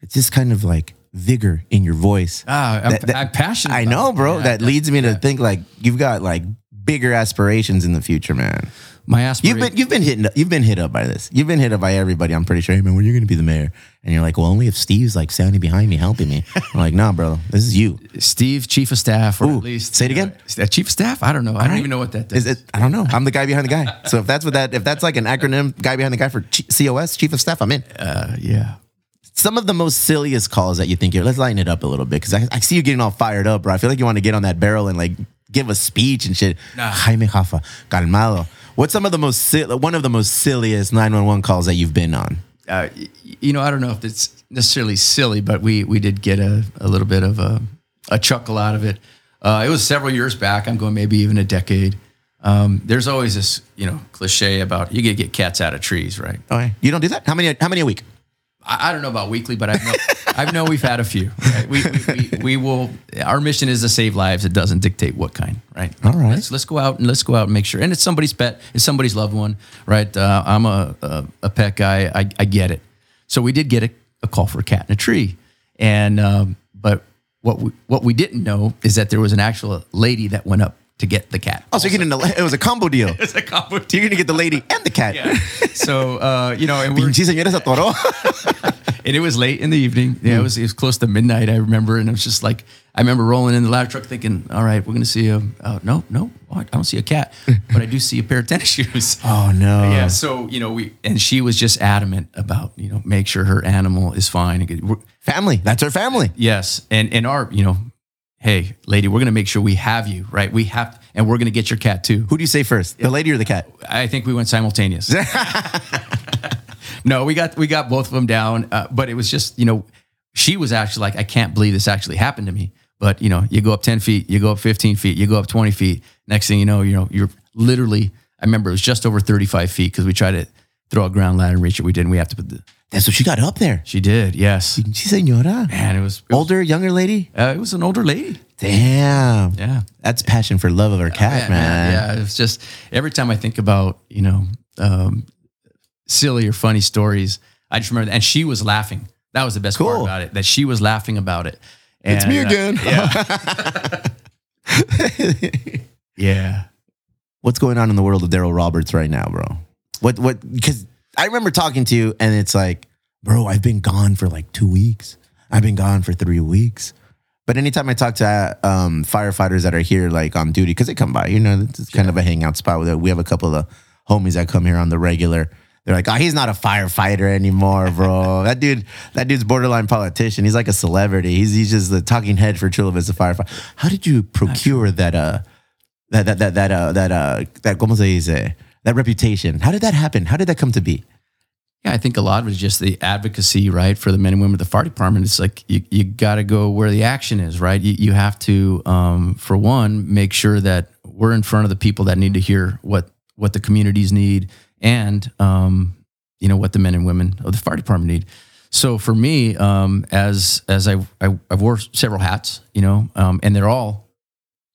It's just kind of like vigor in your voice. Ah, I'm, That- that- I'm passionate. I know, bro. Yeah, that I- leads me to think like you've got like bigger aspirations in the future, man. My You've been you've been hitting you've been hit up by this. You've been hit up by everybody. I'm pretty sure. Hey man, when are you going to be the mayor? And you're like, well, only if Steve's like standing behind me, helping me. I'm like, nah, bro, this is you. Steve, chief of staff, or Ooh, at least say it again? Chief of staff. I don't know. I don't right. even know what that does. Is it? I don't know. I'm the guy behind the guy. So if that's what that if that's like an acronym, guy behind the guy for COS, chief of staff, I'm in. uh, yeah. Some of the most silliest calls that you think you're. Let's lighten it up a little bit because I, I see you getting all fired up, bro. I feel like you want to get on that barrel and like give a speech and shit. Nah. Jaime Jafa, calmado. What's some of the most one of the most silliest 911 calls that you've been on? Uh, you know, I don't know if it's necessarily silly, but we we did get a, a little bit of a, a chuckle out of it. Uh, it was several years back. I'm going maybe even a decade. Um, there's always this, you know, cliche about you get get cats out of trees, right? Okay, you don't do that. How many? How many a week? I, I don't know about weekly, but I know I know we've had a few. Right? We, we, we we will. Our mission is to save lives. It doesn't dictate what kind, right? All right. Let's let's go out and let's go out and make sure. And it's somebody's pet. It's somebody's loved one, right? Uh, I'm a, a a pet guy. I I get it. So we did get a, a call for a cat in a tree, and um, but what we what we didn't know is that there was an actual lady that went up to get the cat. Oh, so you're getting a, it was a combo deal. It's a combo. Deal. You're gonna get the lady and the cat. Yeah. So uh, you know, and we're Pinche señora atoró. and it was late in the evening. Yeah, it was it was close to midnight. I remember, and it was just like I remember rolling in the ladder truck, thinking, "All right, we're gonna see a uh, no, no, I don't see a cat, but I do see a pair of tennis shoes." Oh no. yeah, so you know we and she was just adamant about you know make sure her animal is fine. and we're- Family. That's her family. Yes, and and our you know, hey lady, we're gonna make sure we have you right. We have, and we're gonna get your cat too. Who do you say first? The lady or the cat? I think we went simultaneous. no, we got we got both of them down, uh, but it was just you know she was actually like I can't believe this actually happened to me. But you know you go up ten feet, you go up fifteen feet, you go up twenty feet. Next thing you know, you know you're literally. I remember it was just over thirty five feet because we tried to throw a ground ladder and reach it. We didn't. We have to put the. That's what she got up there. She did. Yes. She señora. Man, it was, it was Older, younger lady? uh, it was an older lady. Damn. Yeah. That's passion for love of her cat, Yeah, man. Yeah, it's just every time I think about you know um, silly or funny stories, I just remember. And she was laughing. That was the best part about it. That she was laughing about it. It's me And, uh, again. yeah. yeah. What's going on in the world of Daryl Roberts right now, bro? What what because I remember talking to you and it's like, bro, I've been gone for like two weeks. I've been gone for three weeks. But anytime I talk to um, firefighters that are here, like on duty, because they come by, you know, it's kind of a hangout spot. With we have a couple of homies that come here on the regular. They're like, oh, he's not a firefighter anymore, bro. that dude, that dude's borderline politician. He's like a celebrity. He's he's just the talking head for Chula Vista firefighter. How did you procure that? Uh, that that that that uh, that uh, that como se dice? That reputation. How did that happen? How did that come to be? Yeah, I think a lot of it is just the advocacy, right, for the men and women of the fire department. It's like you, you got to go where the action is, right? You, you have to, um, for one, make sure that we're in front of the people that need to hear what what the communities need, and um, you know what the men and women of the fire department need. So for me, um, as as I, I I wore several hats, you know, um, and they're all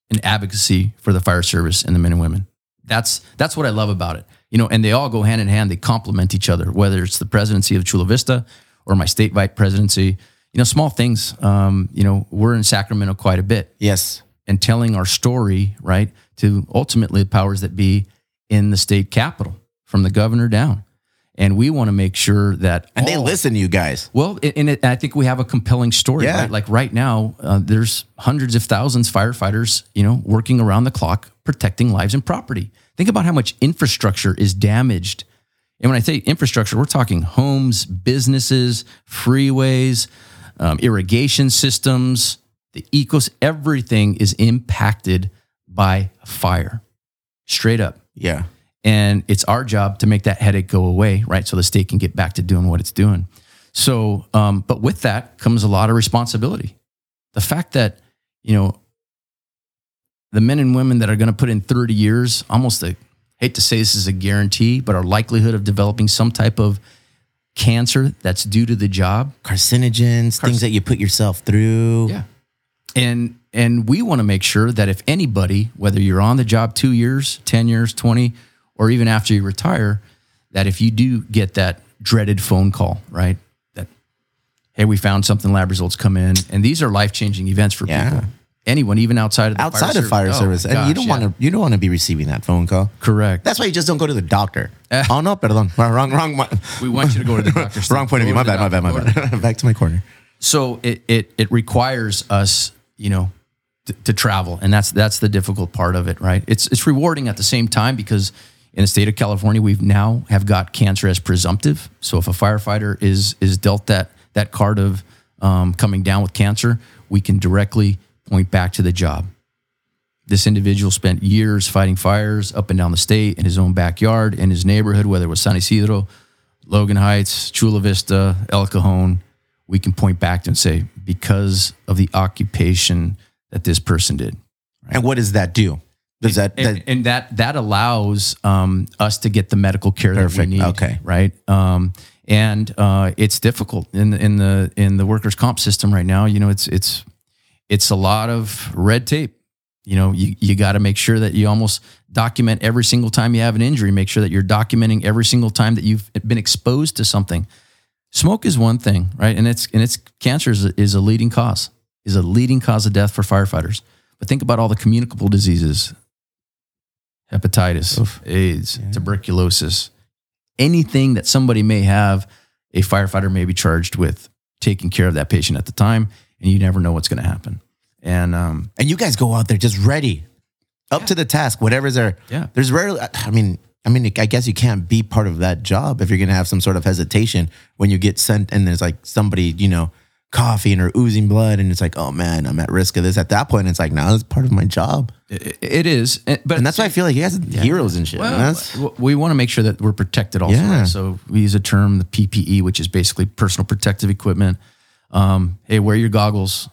an advocacy for the fire service and the men and women. That's that's what I love about it. You know, and they all go hand in hand. They complement each other. Whether it's the presidency of Chula Vista or my state vice presidency, you know, small things. Um, you know, we're in Sacramento quite a bit, Yes. and telling our story right to ultimately the powers that be in the state capital, from the governor down. And we want to make sure that And they listen to you guys. well, and it, I think we have a compelling story. Yeah. Right? Like right now, uh, there's hundreds of thousands of firefighters, you know, working around the clock protecting lives and property. Think about how much infrastructure is damaged. And when I say infrastructure, we're talking homes, businesses, freeways, um, irrigation systems, the ecos. Everything is impacted by fire, straight up. Yeah. And it's our job to make that headache go away, right? So the state can get back to doing what it's doing. So, um, but with that comes a lot of responsibility. The fact that, you know, the men and women that are going to put in 30 years, almost a, hate to say this is a guarantee, but our likelihood of developing some type of cancer that's due to the job. Carcinogens, things that you put yourself through. Yeah. And and we want to make sure that if anybody, whether you're on the job 2 years, 10 years, 20 or even after you retire, that if you do get that dreaded phone call, right? That hey, we found something lab results come in and these are life-changing events for Yeah. people. Anyone even outside of the Outside fire of fire service. service. Oh, and you don't yeah. want to you don't want to be receiving that phone call. correct. That's why you just don't go to the doctor. Eh. oh no, perdón. Wrong, wrong, wrong. we want you to go to the doctor. wrong point of view. My bad, my bad, my bad. Back to my corner. so it it it requires us, you know, to, to travel, and that's that's the difficult part of it, right? It's it's rewarding at the same time because in the state of California, we've now have got cancer as presumptive. So if a firefighter is is dealt that that card of um, coming down with cancer, we can directly point back to the job. This individual spent years fighting fires up and down the state in his own backyard, in his neighborhood, whether it was San Ysidro, Logan Heights, Chula Vista, El Cajon. We can point back and say, because of the occupation that this person did. And what does that do? Does that, And, that and that that allows um, us to get the medical care that we need. Okay. right. Um, and uh, it's difficult in the, in the in the workers' comp system right now. You know, it's it's it's a lot of red tape. You know, you you got to make sure that you almost document every single time you have an injury. Make sure that you're documenting every single time that you've been exposed to something. Smoke is one thing, right? And it's and it's cancer is a, is a leading cause, is a leading cause of death for firefighters. But think about all the communicable diseases, hepatitis, AIDS, tuberculosis, anything that somebody may have a firefighter may be charged with taking care of that patient at the time, and you never know what's going to happen. And um, And you guys go out there just ready, up to the task, whatever's there. Yeah. There's rarely, I mean, I mean, I guess you can't be part of that job if you're going to have some sort of hesitation when you get sent and there's like somebody, you know, coughing or oozing blood. And it's like, oh man, I'm at risk of this. At that point, it's like, no, it's part of my job. it, it is, and- but And that's why I feel like you guys are heroes and shit. Well, we want to make sure that we're protected also. Yeah. right? So we use a term, the PPE, which is basically personal protective equipment. Um, hey, wear your goggles,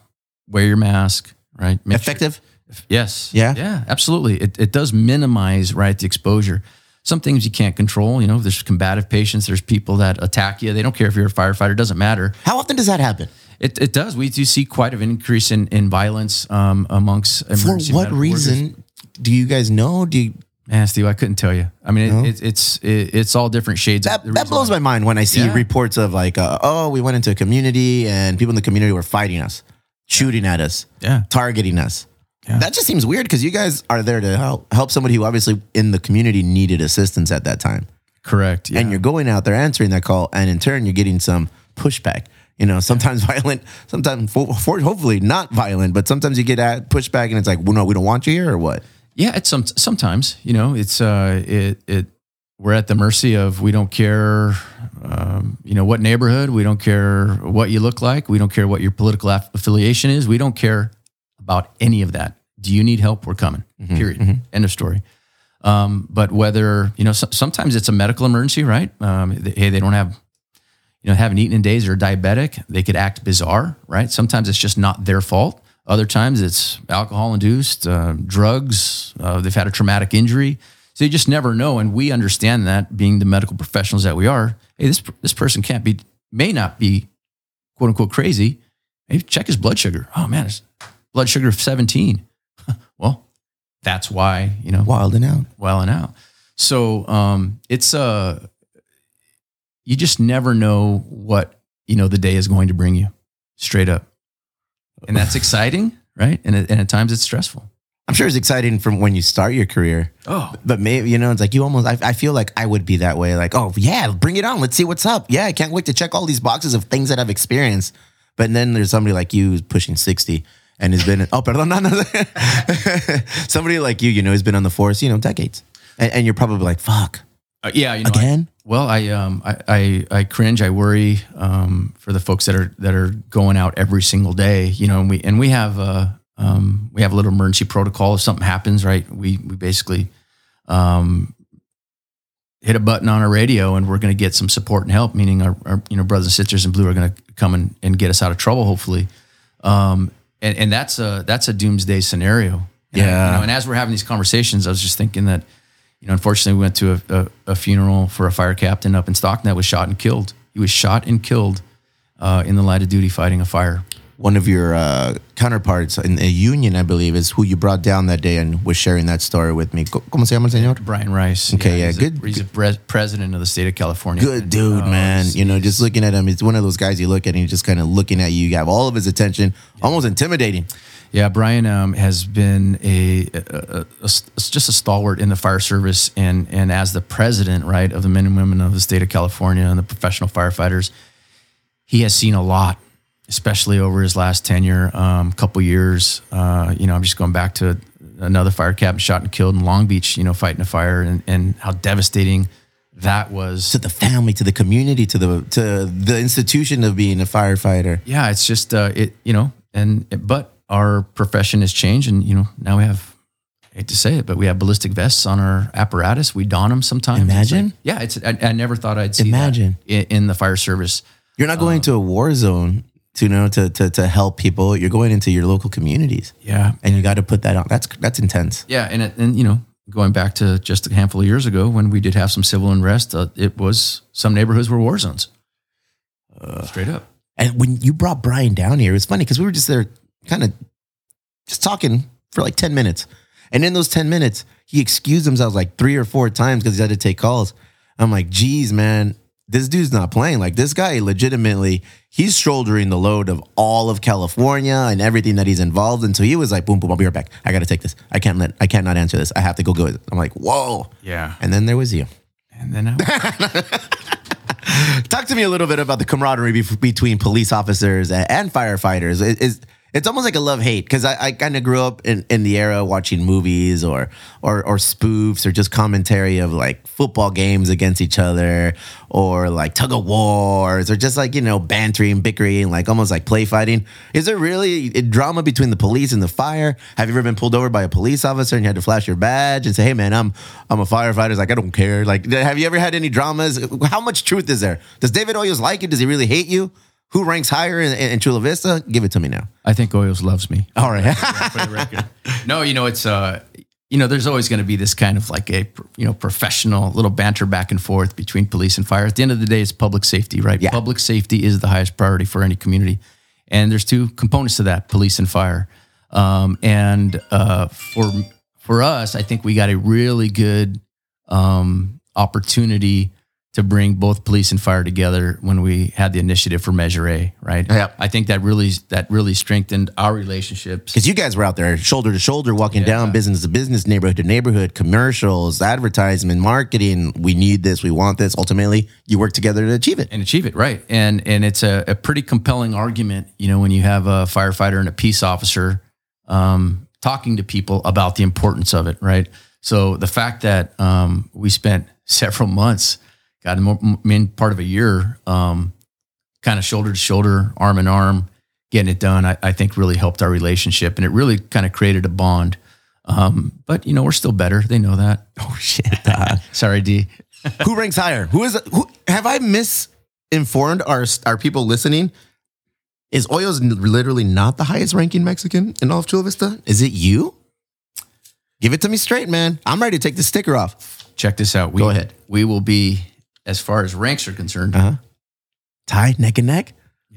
wear your mask, right? Make sure- effective. yes. Yeah? Yeah, absolutely. It, it does minimize, right, the exposure. Some things you can't control. You know, there's combative patients. There's people that attack you. They don't care if you're a firefighter. It doesn't matter. How often does that happen? It, it does. We do see quite an increase in, in violence um, amongst For what reason do you guys know? Do you, Man, Steve, I couldn't tell you. I mean, it, it, it's it, it's all different shades. that, of that blows why. my mind when I see Yeah. reports of like, uh, oh, we went into a community and people in the community were fighting us, shooting at us, Yeah. targeting us. Yeah. That just seems weird because you guys are there to help help somebody who obviously in the community needed assistance at that time, Correct. Yeah. and you're going out there answering that call, and in turn you're getting some pushback. You know, sometimes violent, sometimes for, for, hopefully not violent, but sometimes you get at pushback, and it's like, well, no, we don't want you here, or what? Yeah, it's some sometimes you know it's uh it it we're at the mercy of we don't care um, you know what neighborhood we don't care what you look like we don't care what your political aff- affiliation is we don't care about any of that. Do you need help? We're coming. Period. End of story. Um, but whether you know so, sometimes it's a medical emergency, right? Um, they, hey, they don't have you know haven't eaten in days or diabetic. They could act bizarre, right? Sometimes it's just not their fault. Other times it's alcohol induced, uh, drugs. Uh, they've had a traumatic injury. So you just never know, and we understand that being the medical professionals that we are. Hey, this this person can't be, may not be, quote unquote, crazy. Hey, check his blood sugar. Oh man, his blood sugar of seventeen. well, that's why you know Wilding out. well and out. So um, it's uh, you just never know what you know the day is going to bring you, straight up, and that's exciting, right? And and at times it's stressful. I'm sure it's exciting from when you start your career. Oh, But maybe, you know, it's like you almost, I, I feel like I would be that way. Like, oh, yeah, bring it on. Let's see what's up. Yeah, I can't wait to check all these boxes of things that I've experienced. But then there's somebody like you who's pushing 60 and has been, oh, perdón, no, no. somebody like you, you know, has been on the force, you know, decades. And, and you're probably like, fuck, uh, yeah, you know, I- again? Well, I um, I, I I cringe. I worry um, for the folks that are that are going out every single day. You know, and we and we have uh, um, we have a little emergency protocol. If something happens, right, we we basically um, hit a button on our radio, and we're going to get some support and help. Meaning, our, our you know brothers and sisters in blue are going to come and, and get us out of trouble, hopefully. Um, and and that's a that's a doomsday scenario. And I- Yeah. you know, and as we're having these conversations, I was just thinking that you know, unfortunately, we went to a, a, a funeral for a fire captain up in Stockton that was shot and killed. He was shot and killed uh, in the line of duty fighting a fire. One of your uh, counterparts in the union, I believe, is who you brought down that day and was sharing that story with me. ¿Cómo se llama el señor? Brian Rice. Okay, yeah, he's good- A, he's a pres- president of the state of California. Good dude, Oh, man. You know, just looking at him, it's one of those guys you look at and he's just kind of looking at you. You have all of his attention, almost intimidating. Yeah, Brian um, has been a, a, a- just a stalwart in the fire service, and and as the president, right, of the men and women of the state of California and the professional firefighters, he has seen a lot, especially over his last tenure, um, couple years. Uh, you know, I'm just going back to another fire captain shot and killed in Long Beach. You know, fighting a fire, and and how devastating that was To the family, to the community, to the to the institution of being a firefighter. yeah, it's just uh, it, you know, and but our profession has changed, and you know, now we have. I hate to say it, but we have ballistic vests on our apparatus. We don them sometimes. It's Imagine? like- yeah, it's. I, I never thought I'd see Imagine. that in, in the fire service. You're not going to a war zone to you know to, to to help people. You're going into your local communities, Yeah, and you got to put that on. That's that's intense. yeah, and it, and you know, going back to just a handful of years ago when we did have some civil unrest, uh, it was some neighborhoods were war zones. Straight up. And when you brought Brian down here, it's funny because we were just there, kind of just talking for like ten minutes, and in those ten minutes, he excused himself like three or four times because he had to take calls. I'm like, geez, man, this dude's not playing. Like this guy, legitimately, he's shouldering the load of all of California and everything that he's involved in. So he was like, boom, boom, I'll be right back. I got to take this. I can't let, I can't not answer this. I have to go go. I'm like, whoa. Yeah, And then there was you. and then I, Talk to me a little bit about the camaraderie bef- between police officers and, firefighters. It- it's, it's almost like a love hate because I, I kind of grew up in, in the era watching movies or, or or spoofs or just commentary of like football games against each other or like tug of wars or just like you know bantering, bickering, like almost like play fighting. Is there really drama between the police and the fire? Have you ever been pulled over by a police officer and you had to flash your badge and say, "Hey man, I'm I'm a firefighter"? It's like I don't care. Like, have you ever had any dramas? How much truth is there? Does David Hoyos like you? Does he really hate you? Who ranks higher in, in Chula Vista? Give it to me now. I think Hoyos loves me. All right. for the record. No, you know it's uh, you know, there's always going to be this kind of like a you know professional little banter back and forth between police and fire. At the end of the day, it's public safety, right? Yeah. Public safety is the highest priority for any community, and there's two components to that: police and fire. Um, and uh, for for us, I think we got a really good um, opportunity to bring both police and fire together when we had the initiative for Measure A, right? Yep. I think that really that really strengthened our relationships. Because you guys were out there shoulder to shoulder, walking down business to business, neighborhood to neighborhood, commercials, advertisement, marketing. We need this. We want this. Ultimately, you work together to achieve it. and achieve it right and and it's a, a pretty compelling argument you know when you have a firefighter and a peace officer um, talking to people about the importance of it right so the fact that um, we spent several months got a mo- main part of a year um, kind of shoulder to shoulder arm in arm getting it done I, I think really helped our relationship and it really kind of created a bond um, but you know we're still better they know that Oh shit! sorry d who ranks higher? Who is? Who have I misinformed our our people listening? Is Hoyos n- literally not the highest ranking Mexican in all of Chula Vista? Is it you? Give it to me straight, man. I'm ready to take the sticker off. check this out we, Go ahead. we will be as far as ranks are concerned Uh huh. Tied neck and neck.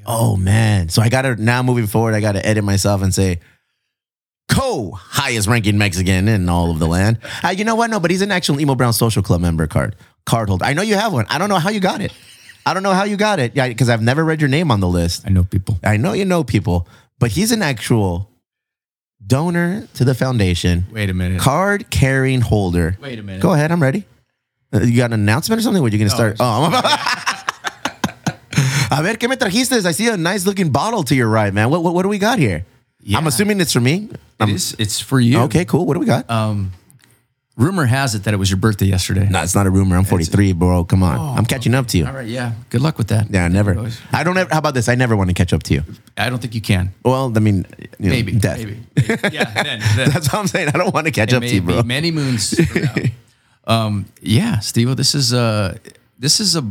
Oh man! So I gotta now moving forward. I gotta edit myself and say co highest ranking Mexican in all of the land. Uh, you know what? No, but he's an actual Emo Brown Social Club member card card holder. I know you have one. I don't know how you got it. I don't know how you got it. Yeah, because I've never read your name on the list. I know people. I know you know people, but he's an actual donor to the foundation, Wait a minute. card carrying holder. Wait a minute. Go ahead, I'm ready. Uh, You got an announcement or something? What you gonna start? Oh, I'm about. A ver, ¿qué me trajiste? I see a nice looking bottle to your right, man. What what, what do we got here? Yeah. I'm assuming it's for me. It is. It's for you. Okay, cool. What do we got? Um, rumor has it that it was your birthday yesterday. no, it's not a rumor. I'm 43, bro. Come on, I'm catching up to you. All right. Yeah. Good luck with that. Yeah, never. I don't ever. How about this? I never want to catch up to you. I don't think you can. Well, I mean, you know, Maybe. death. Maybe. Yeah. Then, then. That's what I'm saying. I don't want to catch It up to may you, be bro. many moons. from now. um, yeah, Steve. This is a this is a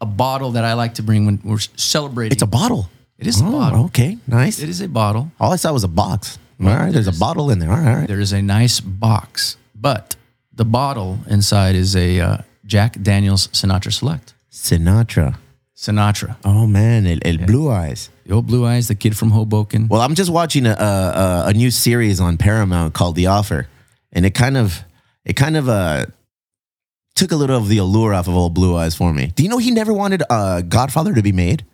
a bottle that I like to bring when we're celebrating. It's a bottle. It is a Oh, bottle. Okay, nice. It is a bottle. All I saw was a box. All right, there's a bottle in there. All right, all right. There is a nice box, but the bottle inside is a uh, Jack Daniel's Sinatra Select. Sinatra. Sinatra, Oh man, el, el blue eyes. the old blue eyes, the kid from Hoboken. Well, I'm just watching a, a a new series on Paramount called The Offer, and it kind of it kind of uh took a little of the allure off of old blue eyes for me. Do you know he never wanted uh Godfather to be made?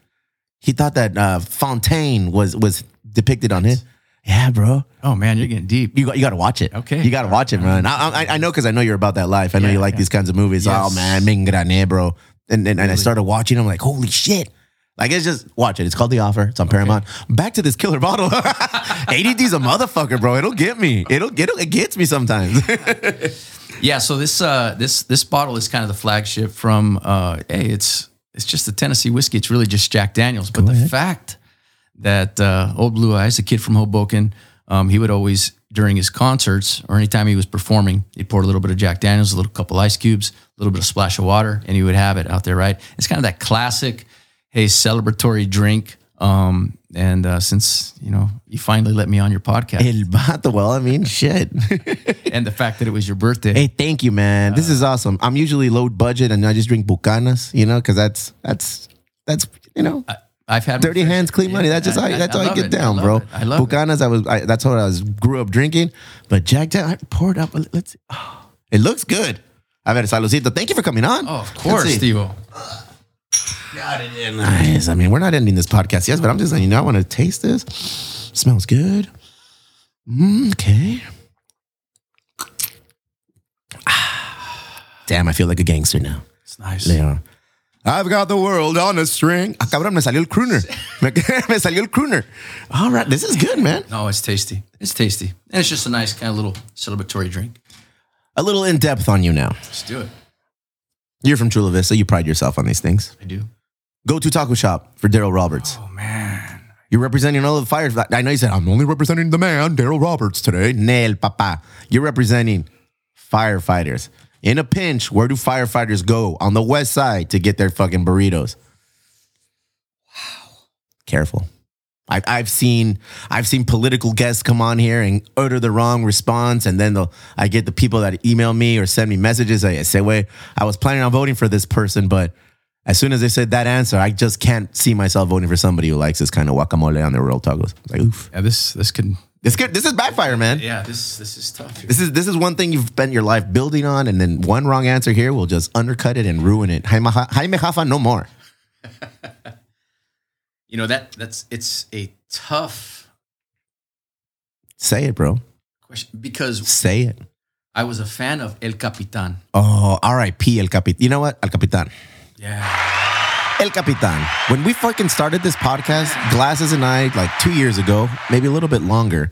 He thought that uh Fontane was was depicted on it. Yeah, bro. Oh man, you're getting deep. You got, you got to watch it. Okay. You got to watch it, man. I, I, I know because I know you're about that life. I know Yeah, you like yeah. these kinds of movies. Yes. Oh, man. Me engrané, bro. And, and, and I started watching. I'm like, holy shit. Like, it's just watch it. It's called The Offer. It's on Paramount. Back to this killer bottle. ADD's a motherfucker, bro. It'll get me. It'll get it gets me sometimes. Yeah, so this uh this this bottle is kind of the flagship from uh hey, it's it's just the Tennessee whiskey. It's really just Jack Daniels. But the fact that uh old blue eyes, the kid from Hoboken, um, he would always during his concerts or anytime he was performing, he'd pour a little bit of Jack Daniels, a little couple ice cubes, a little bit of splash of water, and he would have it out there, right? It's kind of that classic, hey, celebratory drink. Um, and uh, since you know you finally let me on your podcast, El vato. Well, I mean, shit. and the fact that it was your birthday, hey, thank you, man. This is awesome. I'm usually low budget and I just drink bucanas, you know, because that's, that's, that's, you know. I've had dirty hands, clean money. That's just I- how I- that's I how I get it. down, I bro. it. I love it. Bucanas, I was I, that's what I was grew up drinking. But Jack Daniel, I poured up. Let's. See. Oh, it looks good. I bet saludcito. Thank you for coming on. Oh, of course, Let's see. Steve. Nice. I mean, we're not ending this podcast, yes, but I'm just letting you know I want to taste this. Smells good. Mm, okay. Ah. Damn, I feel like a gangster now. It's nice. Yeah. I've got the world on a string. Ah, cabrón, me salió el crooner. me, me salió el crooner. All right, this is good, man. No, it's tasty. It's tasty. And it's just a nice kind of little celebratory drink. A little in depth on you now. Let's do it. You're from Chula Vista. You pride yourself on these things. I do. Go to taco shop for Daryl Roberts. Oh man. You're representing all of the fires. I know you said I'm only representing the man, Daryl Roberts today. Nail, papa. You're representing firefighters. In a pinch, where do firefighters go on the west side to get their fucking burritos? Wow. Careful. I, I've seen I've seen political guests come on here and utter the wrong response, and then I get the people that email me or send me messages. I say, "Wait, I was planning on voting for this person, but as soon as they said that answer, I just can't see myself voting for somebody who likes this kind of guacamole on their roll tacos." Like, oof, Yeah, this this can this good. This is backfire, man. Yeah, this this is tough. This is this is one thing you've spent your life building on, and then one wrong answer here will just undercut it and ruin it. Jaime, Ja- Jaime Jafa, no more. You know that that's it's a tough Say it, bro. question because Say it. I was a fan of El Capitan. Oh, R.I.P. El Capitan. You know what? El Capitan. Yeah. El Capitan. When we fucking started this podcast, Glasses and I, like two years ago, maybe a little bit longer,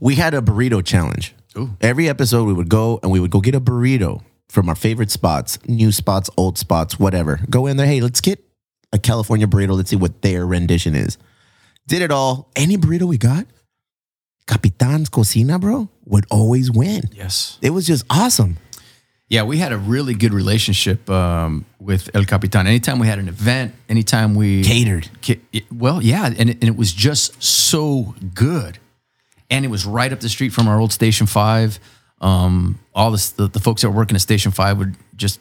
we had a burrito challenge. Ooh. Every episode, we would go and we would go get a burrito from our favorite spots, new spots, old spots, whatever. Go in there. Hey, let's get a California burrito. Let's see what their rendition is. Did it all. Any burrito we got, Capitan's Cocina, bro, would always win. Yes. It was just awesome. Yeah, we had a really good relationship um, with El Capitan. Anytime we had an event, anytime we Catered. Ca- it- Well, yeah, and it, and it was just so good, and it was right up the street from our old Station Five. Um, all this, the, the folks that were working at Station Five would just,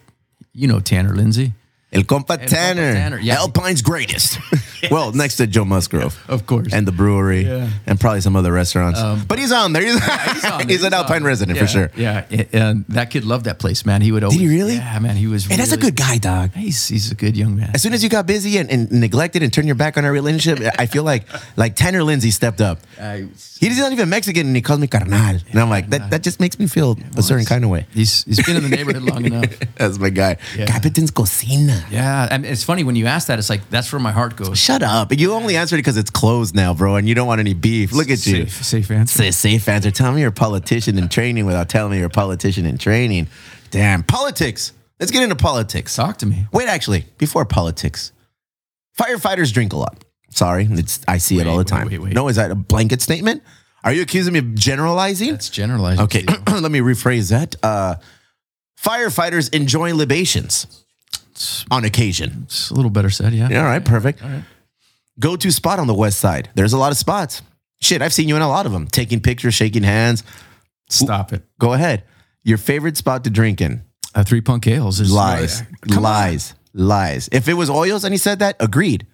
you know, Tanner Lindsay, El Compa Compa Tanner. Tanner, yeah. Alpine's greatest. well, next to Joe Musgrove. of course, and the brewery Yeah. and probably some other restaurants. Um, but he's on there. He's, he's, on he's there, an Alpine there. resident yeah, for sure. Yeah, and that kid loved that place, man. He would always. he really? Yeah, man. He was. Hey, that's a good guy, dog. He's he's a good young man. As soon as you got busy and, and neglected and turned your back on our relationship, I feel like like Tanner Lindsay stepped up. I- He's not even Mexican and he calls me carnal. And I'm like, that, that just makes me feel a certain kind of way. he's he's been in the neighborhood long enough. That's my guy. Yeah. Capitan's Cocina. Yeah, and it's funny when you ask that. It's like that's where my heart goes. Shut up. You only answered it because it's closed now, bro, and you don't want any beef. Look at you. Safe, safe answer. Say safe answer. Tell me you're a politician in training without telling me you're a politician in training. Damn. Politics. Let's get into politics. Talk to me. Wait, actually, before politics, firefighters drink a lot. Sorry, it's, I see it all the wait, time. wait, wait. No, is that a blanket statement? Are you accusing me of generalizing? That's generalizing. okay, let me rephrase that. Uh, firefighters enjoy libations on occasion. It's a little better said. Yeah. All right, perfect. right. Go to spot on the west side. There's a lot of spots. Shit, I've seen you in a lot of them, taking pictures, shaking hands. Stop it. Go ahead. Your favorite spot to drink in? Uh, three punk ales is Lies, Come on. lies, lies. If it was Hoyos and he said that, agreed.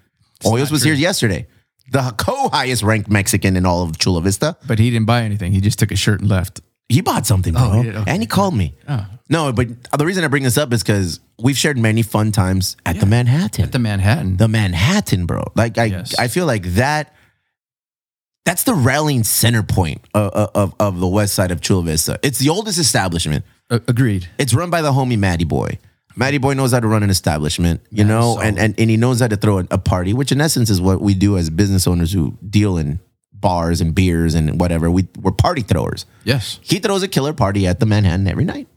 Hoyos was true. here yesterday. The co-highest ranked Mexican in all of Chula Vista. But he didn't buy anything. He just took a shirt and left. He bought something, oh, bro, Oh? Okay. and he called me. Oh. No, but the reason I bring this up is because we've shared many fun times at the Manhattan. At the Manhattan. the Manhattan, bro. Like I, Yes. I feel like that. That's the rallying center point of, of, of the west side of Chula Vista. It's the oldest establishment. A- agreed. It's run by the homie Matty Boy. Matty Boy knows how to run an establishment, you know, and, and and he knows how to throw a party, which in essence is what we do as business owners who deal in bars and beers and whatever. We we're party throwers. Yes. He throws a killer party at the Manhattan every night.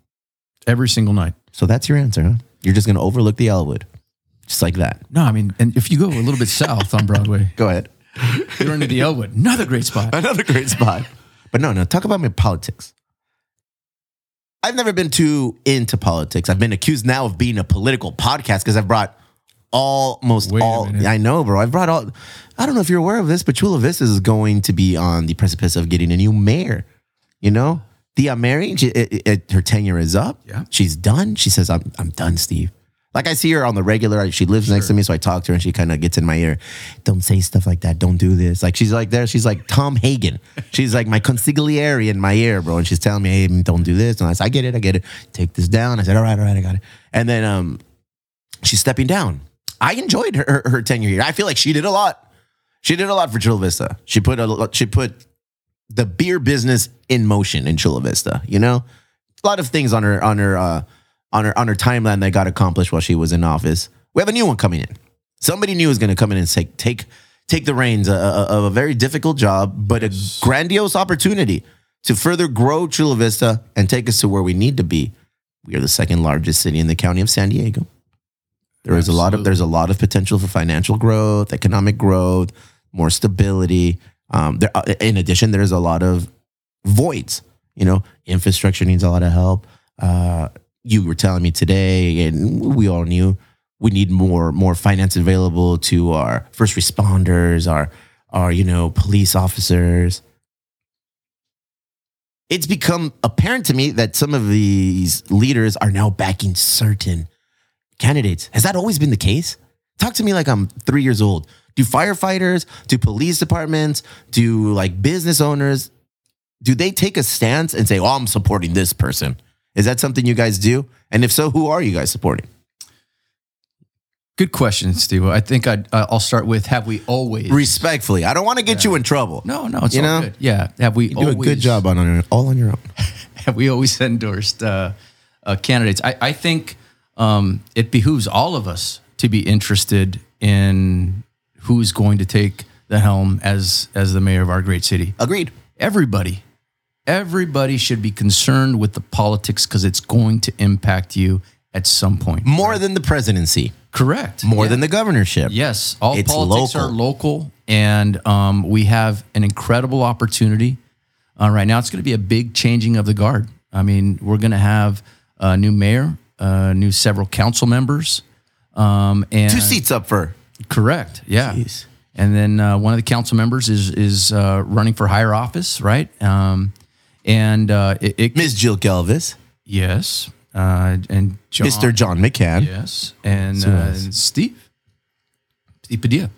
Every single night. So that's your answer, huh? You're just gonna overlook the Elwood, just like that. No, I mean, and if you go a little bit south on Broadway, Go ahead. You're into the Elwood. Another great spot. Another great spot. But no, no, talk about my politics. I've never been too into politics. I've been accused now of being a political podcast because I've brought almost Wait all. I know, bro. I've brought all. I don't know if you're aware of this, but Chula Vista is going to be on the precipice of getting a new mayor. You know, Thea Mary, she, it, it- her tenure is up. Yeah. she's done. She says, "I'm, I'm done, Steve." Like I see her on the regular. She lives next to me, so I talk to her, and she kind of gets in my ear. Don't say stuff like that. Don't do this. Like she's like there. She's like Tom Hagen. She's like my consigliere in my ear, bro. And she's telling me, "Hey, don't do this." And I said, "I get it. I get it. Take this down." I said, "All right, all right, I got it." And then um, she's stepping down. I enjoyed her, her her tenure here. I feel like she did a lot. She did a lot for Chula Vista. She put a she put the beer business in motion in Chula Vista. You know, a lot of things on her on her uh, on her on her timeline that got accomplished while she was in office. We have a new one coming in. Somebody new is going to come in and say, take take the reins uh, uh, of a very difficult job, but a grandiose opportunity to further grow Chula Vista and take us to where we need to be. We are the second largest city in the county of San Diego. There is a lot of there's a lot of potential for financial growth, economic growth, more stability. Um, there, uh, in addition, there's a lot of voids. You know, infrastructure needs a lot of help. Uh, you were telling me today, and we all knew we need more more finance available to our first responders, our our you know police officers. It's become apparent to me that some of these leaders are now backing certain candidates. Has that always been the case? Talk to me like I'm three years old. Do firefighters, do police departments, do like business owners, do they take a stance and say, "Oh, I'm supporting this person"? Is that something you guys do? And if so, who are you guys supporting? Good question, Steve. I think I'd, uh, I'll start with Have we always? Respectfully, I don't want to get you in trouble. no, no, it's You know? good. Yeah. Have we You do a good job on, on your, all on your own. have we always endorsed uh, uh, candidates? I, I think um, it behooves all of us to be interested in who's going to take the helm as as the mayor of our great city. Agreed. Everybody, everybody should be concerned with the politics because it's going to impact you at some point. More than the presidency, Correct. more Yeah. than the governorship. Yes, all It's politics local. are local, and um, we have an incredible opportunity uh, right now. It's going to be a big changing of the guard. I mean, we're going to have a new mayor, uh, new several council members, um, and Two seats up for. correct, yeah. Jeez. And then uh, one of the council members is is uh, running for higher office, right? Um, and uh, it, it Ms. Jill Galvez, yes, uh, and John, Mr. John McCann. yes, and, Who uh, else? and Steve, Steve Padilla.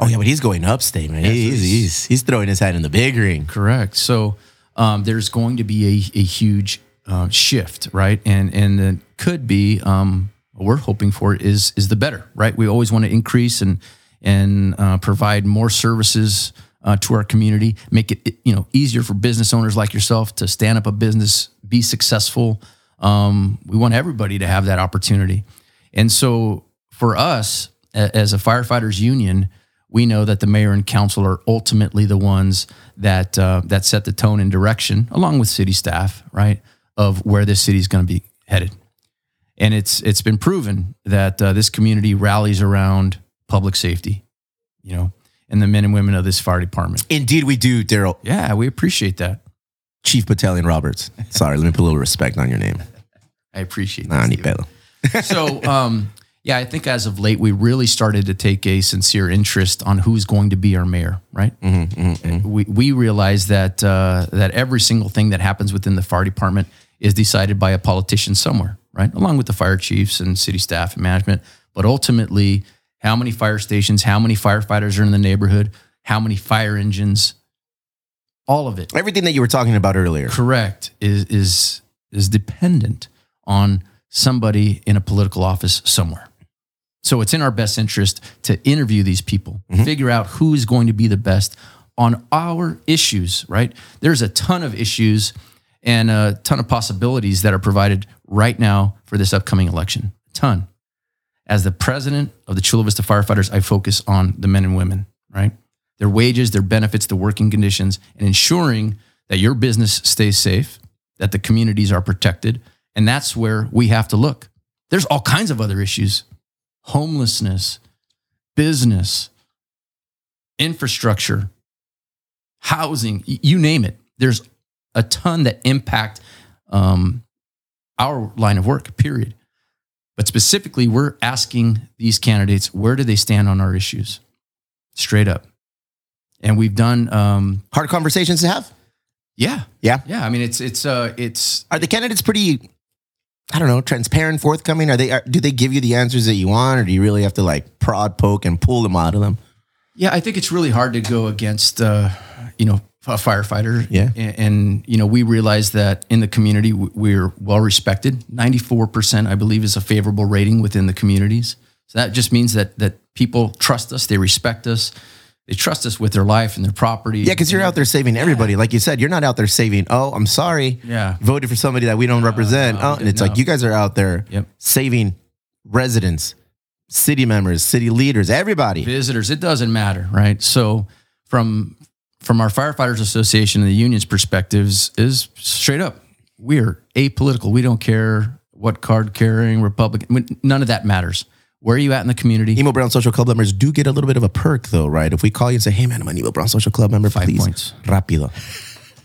Oh yeah, but he's going upstate, man. he's, he's he's throwing his hat in the big ring. Correct. So um, there's going to be a, a huge uh, shift, right? And and it could be um, what we're hoping for is is the better, right? We always want to increase and and uh, provide more services uh, to our community, make it you know easier for business owners like yourself to stand up a business, be successful. Um, we want everybody to have that opportunity, and so for us as a firefighters union, we know that the mayor and council are ultimately the ones that uh, that set the tone and direction, along with city staff, right, of where this city is going to be headed. And it's it's been proven that uh, this community rallies around public safety, you know, and the men and women of this fire department. Indeed, we do, Daryl. Yeah, we appreciate that. Chief Battalion Roberts. Sorry, let me put a little respect on your name. I appreciate Nah, that. so um, yeah, I think as of late we really started to take a sincere interest on who's going to be our mayor. Right? We we realize that uh, that every single thing that happens within the fire department is decided by a politician somewhere, right? Along with the fire chiefs and city staff and management, but ultimately, how many fire stations, how many firefighters are in the neighborhood, how many fire engines, all of it Everything that you were talking about earlier. correct is is is dependent on somebody in a political office somewhere. So it's in our best interest to interview these people, mm-hmm. figure out who is going to be the best on our issues, right? There's a ton of issues and a ton of possibilities that are provided right now for this upcoming election. A ton. As the president of the Chula Vista Firefighters, I focus on the men and women, right? Their wages, their benefits, the working conditions, and ensuring that your business stays safe, that the communities are protected. And that's where we have to look. There's all kinds of other issues homelessness, business, infrastructure, housing, you name it. There's a ton that impact um, our line of work, period. But specifically, we're asking these candidates where do they stand on our issues? Straight up. And we've done, um, Hard conversations to have. yeah, Yeah. yeah. I mean, it's it's uh, it's Are the candidates pretty? I don't know, transparent, forthcoming. Are they? Are, do they give you the answers that you want, or do you really have to like prod, poke, and pull them out of them? Yeah, I think it's really hard to go against, uh, you know, a firefighter. Yeah. And, and, you know, we realize that in the community, we're well respected. 94%, I believe, is a favorable rating within the communities. So that just means that, that people trust us, they respect us, they trust us with their life and their property. Yeah, because you're out there saving everybody. Like you said, you're not out there saving. Oh, I'm sorry. Yeah. voted for somebody that we don't represent. no, oh, and it's no. like you guys are out there Yep. saving residents, city members, city leaders, everybody. visitors it doesn't matter right so from from our firefighters association and the union's perspectives is straight up we are apolitical we don't care what card carrying republican none of that matters where are you at in the community Emo Brown Social Club members do get a little bit of a perk, though, right? If we call you and say, "Hey, man, I'm an Emo Brown Social Club member," Five please, points. rapido,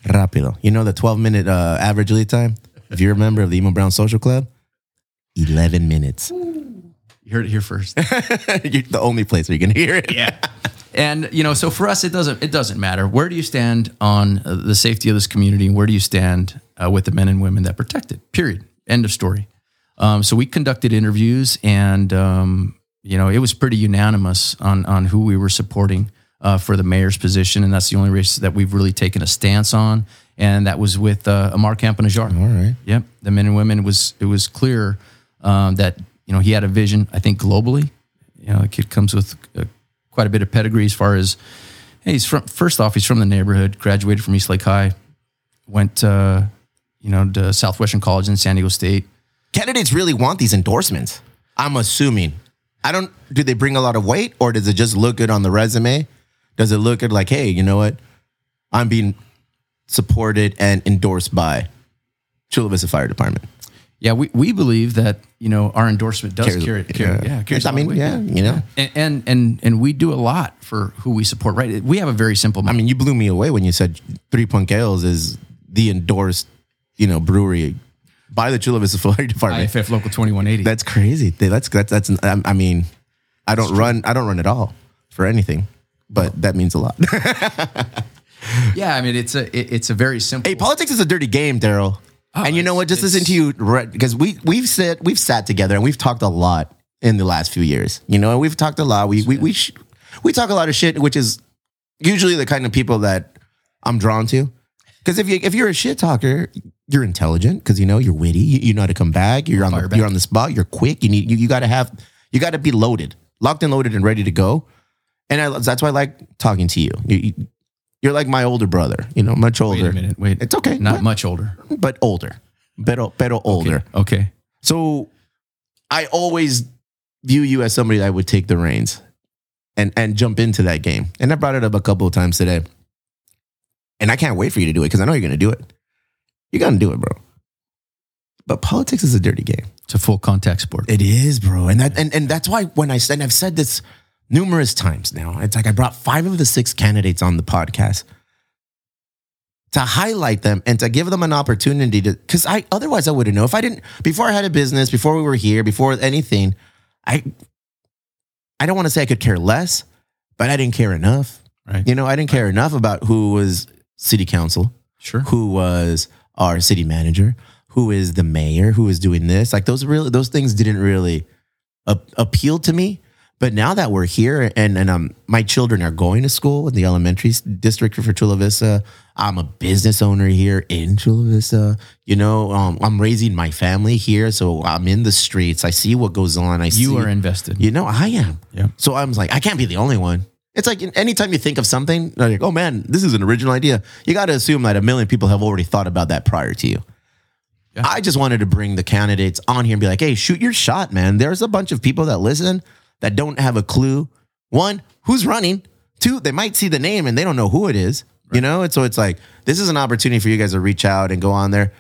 rapido. You know the 12 minute uh, average lead time. If you're a member of the Emo Brown Social Club, 11 minutes. you heard it here first you're the only place where you can hear it. yeah and you know so for us it doesn't it doesn't matter. Where do you stand on the safety of this community? And where do you stand uh, with the men and women that protect it? Period. End of story. Um, so we conducted interviews and um, you know it was pretty unanimous on on who we were supporting uh, for the mayor's position. And that's the only race that we've really taken a stance on. And that was with uh, Ammar Campa-Najjar. All right. Yep, the men and women it was it was clear um, that you know he had a vision. I think globally, you know, the kid comes with uh, quite a bit of pedigree as far as hey, he's from first off he's from the neighborhood, graduated from Eastlake High, went uh, you know to Southwestern College in San Diego State. Candidates really want these endorsements. I'm assuming. I don't. Do they bring a lot of weight, or does it just look good on the resume? Does it look good like, hey, you know what? I'm being supported and endorsed by Chula Vista Fire Department. Yeah, we, we believe that you know our endorsement does Carries- carry, carry yeah. yeah, carries I a lot of mean, weight, yeah, you know. and, and and and we do a lot for who we support. Right, we have a very simple. I mean, you blew me away when you said Three Punk Ales is the endorsed, you know, brewery by the Chula Vista Fire Department. IAFF Local Twenty One Eighty. That's crazy. That's that's that's. I I mean, I don't run. I don't run at all for anything, but that means a lot. Yeah, I mean it's a it- it's a very simple. Hey, politics is a dirty game, Daryl. And you know what? Just listen to you because we we've sat we've sat together and we've talked a lot in the last few years. You know, and we've talked a lot. We we we sh- we talk a lot of shit, which is usually the kind of people that I'm drawn to. Because if you if you're a shit talker, you're intelligent because you know you're witty. You, you know how to come back. You're on Fire the back. you're on the spot. You're quick. You need you, you got to have you got to be loaded, locked and loaded, and ready to go. And I, that's why I like talking to you, you you're like my older brother, you know, much older. Wait a minute. Wait, It's okay. Not much older. but older, pero pero older. Okay. So I always view you as somebody that would take the reins and and jump into that game. And I brought it up a couple of times today. And I can't wait for you to do it because I know you're going to do it. You're going to do it, bro. But politics is a dirty game. It's a full contact sport. It is, bro. And that and, and that's why when I said and I've said this numerous times now, it's like I brought five of the six candidates on the podcast to highlight them and to give them an opportunity to because I otherwise I wouldn't know. If I didn't before I had a business, before we were here, before anything, I I don't want to say I could care less, but I didn't care enough. Right. You know, I didn't care enough about who was city council Sure. who was our city manager, who is the mayor, who is doing this. Like those really those things didn't really a- appeal to me. But now that we're here and and um my children are going to school in the elementary district for Chula Vista, I'm a business owner here in Chula Vista. You know, um, I'm raising my family here, so I'm in the streets. I see what goes on. I see You are invested. you know, I am. Yeah. So I'm like, I can't be the only one. It's like anytime you think of something, like, oh man, this is an original idea. You got to assume that a million people have already thought about that prior to you. Yeah. I just wanted to bring the candidates on here and be like, hey, shoot your shot, man. There's a bunch of people that listen that don't have a clue. One, who's running? Two, they might see the name and they don't know who it is. You know, and so it's like this is an opportunity for you guys to reach out and go on there.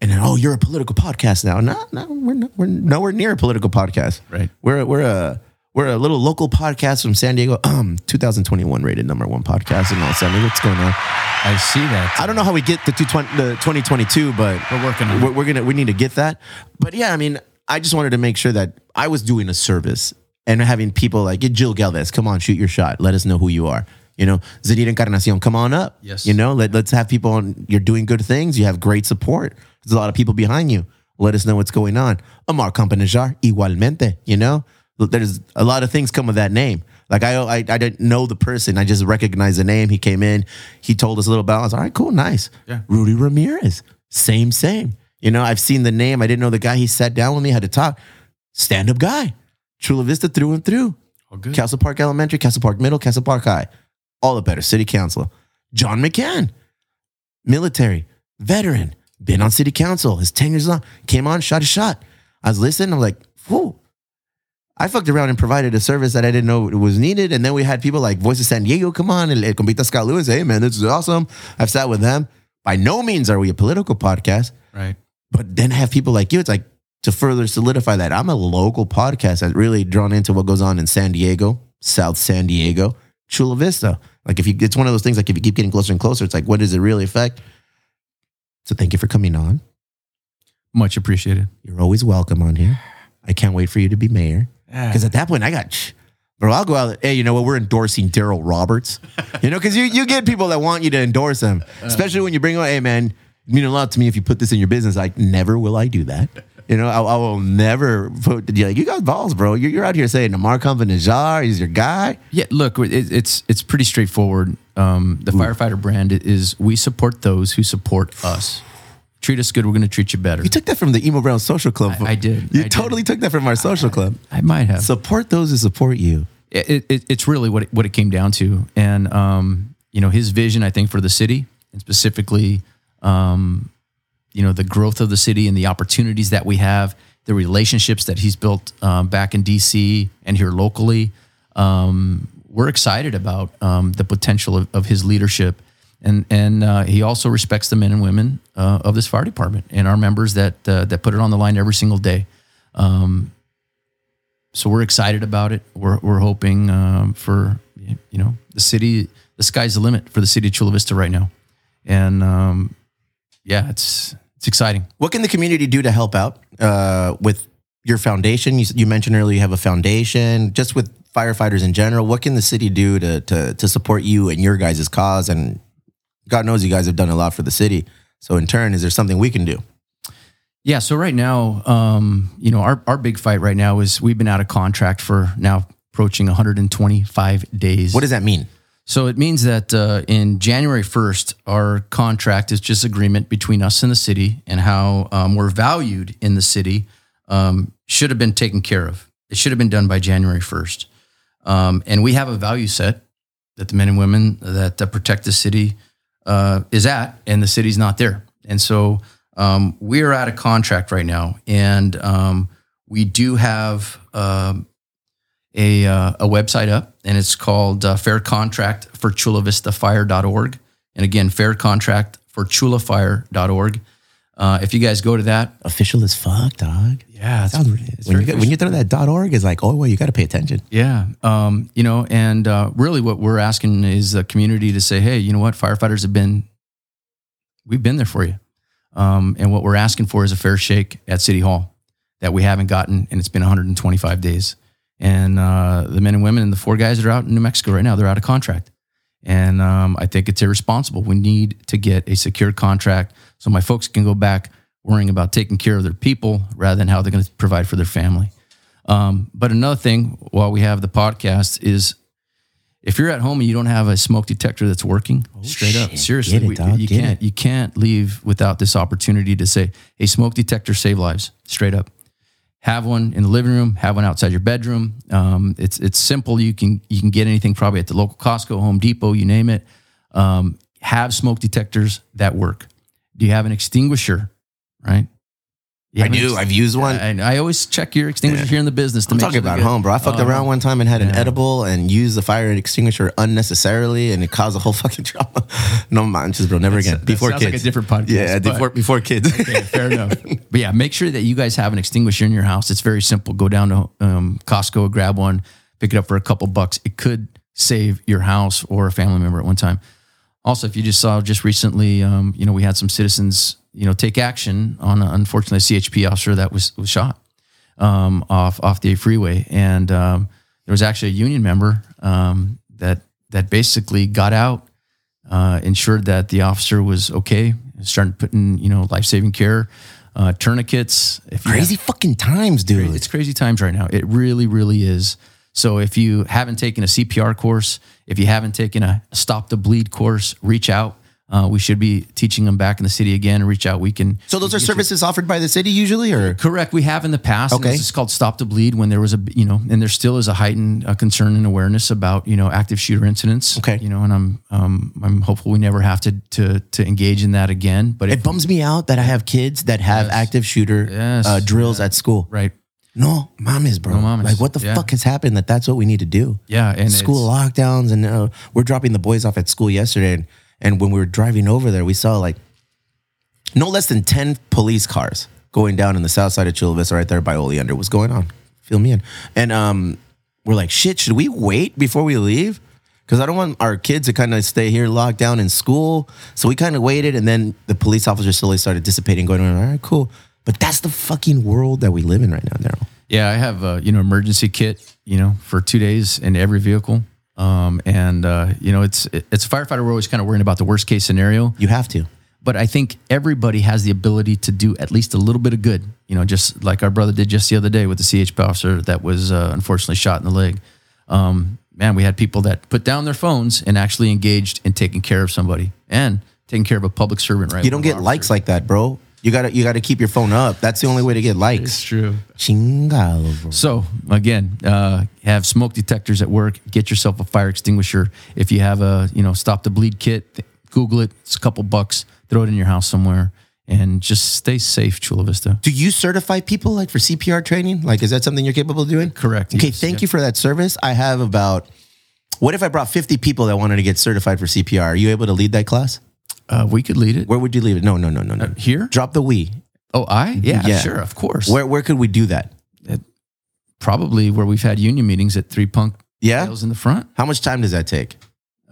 And then, oh, you're a political podcast now. No, no, we're not, we're nowhere near a political podcast. Right. We're we're a we're a little local podcast from San Diego. Um, 2021 rated number one podcast in Los Angeles. What's going on? I see that. I don't know how we get to 220 the 2022, but We're working on it. we're, we're gonna we need to get that. But yeah, I mean, I just wanted to make sure that I was doing a service and having people like Jill Galvez, come on, shoot your shot. Let us know who you are. You know, Zaneta Encarnacion, come on up. Yes. You know, let, let's have people on. You're doing good things. You have great support. There's a lot of people behind you. Let us know what's going on. Ammar Campa-Najjar, igualmente. You know, there's a lot of things come with that name. Like I, I, I didn't know the person. I just recognized the name. He came in. He told us a little about. it. I was all right, cool, nice. Yeah. Rudy Ramirez, same, same. You know, I've seen the name. I didn't know the guy. He sat down with me, had to talk. Stand up guy, Chula Vista through and through. Oh, good. Castle Park Elementary, Castle Park Middle, Castle Park High. All the better. City Council. John McCann, military, veteran, been on City Council. His 10 years long. Came on, shot a shot. I was listening. I'm like, whoa. I fucked around and provided a service that I didn't know was needed. And then we had people like Voice of San Diego come on and El Compita Scott Lewis. Hey, man, this is awesome. I've sat with them. By no means are we a political podcast, Right. but then have people like you. It's like to further solidify that I'm a local podcast that's really drawn into what goes on in San Diego, South San Diego, Chula Vista. Like if you, it's one of those things. Like if you keep getting closer and closer, it's like, what does it really affect? So thank you for coming on. Much appreciated. You're always welcome on here. I can't wait for you to be mayor. Because at that point, I got, bro, I'll go out. Hey, you know what? We're endorsing Daryl Roberts. You know, because you, you get people that want you to endorse them, uh. especially when you bring on, hey, man, mean a lot to me if you put this in your business. Like, never will I do that. You know, I, I will never put, you're like, you got balls, bro. You're, you're out here saying Namar Najjar is your guy. Yeah, look, it, it's it's pretty straightforward. Um, the firefighter brand is we support those who support us. Treat us good, we're going to treat you better. You took that from the Emo Brown Social Club. I- I did. You I did. totally took that from our social club. I might have. Support those who support you. it, it, it's really what it, what it came down to, and um, you know his vision, I think, for the city, and specifically, um, you know, the growth of the city and the opportunities that we have, the relationships that he's built um, back in DC and here locally. Um, we're excited about um, the potential of, of his leadership, and and uh, he also respects the men and women uh, of this fire department and our members that uh, that put it on the line every single day so we're excited about it. We're we're hoping um, for you know the city. The sky's the limit for the city of Chula Vista right now, and um, yeah, it's it's exciting. What can the community do to help out uh, with your foundation? You, you mentioned earlier you have a foundation. Just with firefighters in general, what can the city do to to, to support you and your guys' cause? And God knows you guys have done a lot for the city. So in turn, is there something we can do? Yeah. So right now, um, you know, our our big fight right now is we've been out of contract for now approaching 125 days. What does that mean? So it means that uh, in January 1st, our contract is just agreement between us and the city and how um, we're valued in the city um, should have been taken care of. It should have been done by January 1st. Um, and we have a value set that the men and women that, protect the city uh, is at, and the city's not there. And so um, we are out of contract right now. And um, we do have um, a, uh, a website up, and it's called uh, Fair Contract for Chula Vista Fire.org. And again, Fair Contract for ChulaFire.org. Uh, if you guys go to that, Official as fuck, dog. yeah, it's, Sounds- when, you, when you throw that dot .org, it's like, oh, well, you got to pay attention. Yeah. Um, you know, and uh, really what we're asking is the community to say, hey, you know what? Firefighters have been, we've been there for you. Um, and what we're asking for is a fair shake at City Hall that we haven't gotten, and it's been 125 days. And uh, the men and women and the four guys that are out in New Mexico right now, they're out of contract. And um, I think it's irresponsible. We need to get a secure contract so my folks can go back worrying about taking care of their people rather than how they're going to provide for their family. Um, but another thing, while we have the podcast, is if you're at home and you don't have a smoke detector that's working, straight up, seriously, it, we- you get can't you can't leave without this opportunity to say, "Hey, smoke detector save lives." Straight up, have one in the living room, have one outside your bedroom. Um, it's it's simple. You can you can get anything probably at the local Costco, Home Depot, you name it. Um, have smoke detectors that work. Do you have an extinguisher? Right. You I do. I've used one. and I always check your extinguisher here in the business. To I'm make talking sure about home, bro. I fucked Uh, around one time and had an edible and used the fire extinguisher unnecessarily, and it caused a whole fucking drama. no man, just bro, never again. that Before sounds kids, like a different podcast, Yeah, but- before before kids. Okay, fair enough. But yeah, make sure that you guys have an extinguisher in your house. It's very simple. Go down to um, Costco, grab one, pick it up for a couple bucks. It could save your house or a family member at one time. Also, if you just saw just recently, um, you know, we had some citizens, you know, take action on uh, unfortunately a CHP officer that was was shot um, off off the freeway, and um, there was actually a union member um, that that basically got out, uh, ensured that the officer was okay, started putting you know life saving care, uh, tourniquets. Crazy fucking times, dude. it's crazy times right now. It really, really is. So if you haven't taken a CPR course, if you haven't taken a stop the bleed course, reach out. Uh, we should be teaching them back in the city again. Reach out. We can. So those are services offered by the city usually, or Correct. We have in the past. Okay. Is called Stop the Bleed when there was a, you know, and there still is a heightened uh, concern and awareness about, you know, active shooter incidents. Okay. You know, and I'm, um, I'm hopeful we never have to, to, to engage in that again. But it if, bums me out that I have kids that have active shooter Yes. uh, drills at school. right. No, mames, bro. No mames. Like, what the Yeah. fuck has happened that that's what we need to do? Yeah, and school lockdowns, and uh, we're dropping the boys off at school yesterday, and, and when we were driving over there, we saw like no less than ten police cars going down in the south side of Chula Vista, right there by Oleander. What's going on? Fill me in. And um, we're like, shit. Should we wait before we leave? Because I don't want our kids to kind of stay here locked down in school. So we kind of waited, and then the police officers slowly started dissipating, going, all right, cool. But that's the fucking world that we live in right now, Daryl. Yeah, I have a you know emergency kit, you know, for two days in every vehicle. Um, and uh, you know, it's it's a firefighter. We're always kind of worrying about the worst case scenario, You have to. but I think everybody has the ability to do at least a little bit of good. You know, just like our brother did just the other day with the CHP officer that was uh, unfortunately shot in the leg. Um, man, we had people that put down their phones and actually engaged in taking care of somebody and taking care of a public servant. Right? You don't get likes like that, bro. You gotta you gotta keep your phone up. That's the only way to get likes. That's true. Chingalo. So again, uh, have smoke detectors at work. Get yourself a fire extinguisher. If you have a you know stop the bleed kit, Google it. It's a couple bucks. Throw it in your house somewhere, and just stay safe, Chula Vista. Do you certify people like for CPR training? Like, is that something you're capable of doing? Correct, Okay, yes, thank yeah. you for that service. I have about. What if I brought 50 people that wanted to get certified for CPR? Are you able to lead that class? Uh, we could lead it Where would you leave it? No, no, no, no, no. here. Drop the we. Oh, I yeah, Yeah. sure, of course. Where where could we do that? Probably where we've had union meetings at Three Punk Yeah. In the front. How much time does that take?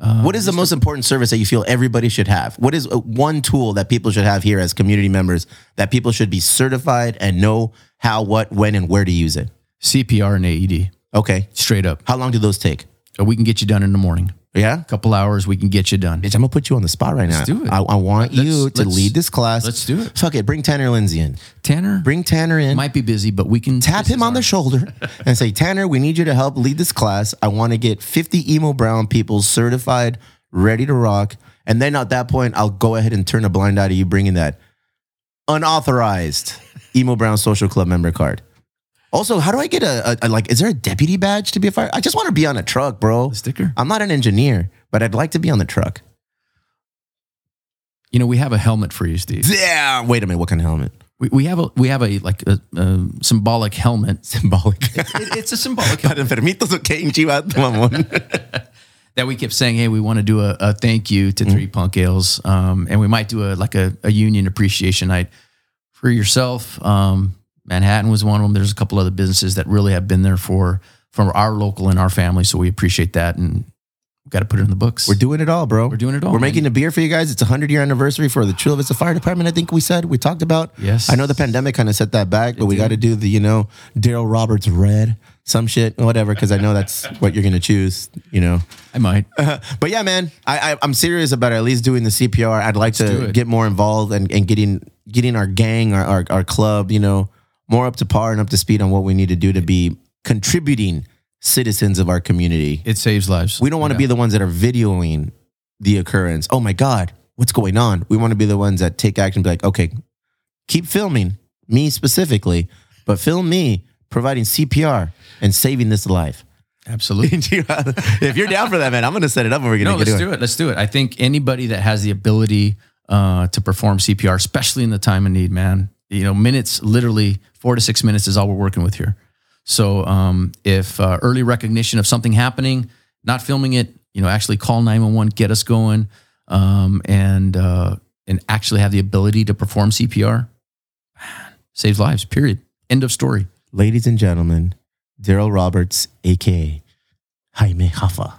Uh, What is the most important service that you feel everybody should have? What is uh, one tool that people should have here as community members that people should be certified and know how, what, when, and where to use it? CPR and AED? Okay. Straight up. How long do those take? So we can get you done in the morning. Yeah. A couple hours, we can get you done. Bitch, I'm gonna put you on the spot right now. do it. I, I want Let's- you to let's- lead this class. let's do it. Fuck it. Bring Tanner Lindsay in. Tanner Bring Tanner in. might be busy, but we can tap him on the shoulder and say, Tanner, we need you to help lead this class. I want to get 50 emo brown people certified, ready to rock. And then at that point, I'll go ahead and turn a blind eye to you bringing that unauthorized emo brown social club member card. Also, how do I get a, a, a- like? Is there a deputy badge to be a fire? I just want to be on a truck, bro. A sticker. I'm not an engineer, but I'd like to be on the truck. You know, we have a helmet for you, Steve. Yeah. Wait a minute. What kind of helmet? We, we have a we have a like a, a symbolic helmet. Symbolic. It- it's a symbolic Para enfermitos, ok, chivato, mamón. that we kept saying, hey, we want to do a, a thank you to Three Punk Ales, um, and we might do a like a, a union appreciation night for yourself. Um, Manhattan was one of them. There's a couple other businesses that really have been there for from our local and our family, so we appreciate that, and we've got to put it in the books. We're doing it all, bro. We're doing it all, We're man. making a beer for you guys. It's a 100 year anniversary for the Chula Vista Fire Department, I think we said. We talked about. Yes. I know the pandemic kind of set that back, but we got to do the, you know, Daryl Roberts red, some shit, whatever, because I know that's what you're going to choose, you know. I might. But yeah, man, I, I, I'm serious about at least doing the CPR. I'd like do to get more involved and, and getting getting our gang, our, our, our club, you know, more up to par and up to speed on what we need to do to be contributing citizens of our community. It saves lives. We don't want to be the ones that are videoing the occurrence. Oh my God, what's going on? We want to be the ones that take action, and be like, okay, keep filming me specifically, but film me providing CPR and saving this life. absolutely. if you're down for that, man, I'm going to set it up and we're going to No, let's do it. Let's do it. I think anybody that has the ability uh, to perform CPR, especially in the time of need, man, you know, minutes, literally four to six minutes is all we're working with here. So um, if uh, early recognition of something happening, not filming it, you know, actually call 911, get us going, um, and uh, and actually have the ability to perform CPR, man, saves lives. Period. End of story. Ladies and gentlemen, Daryl Roberts, aka Jaime Hoffa.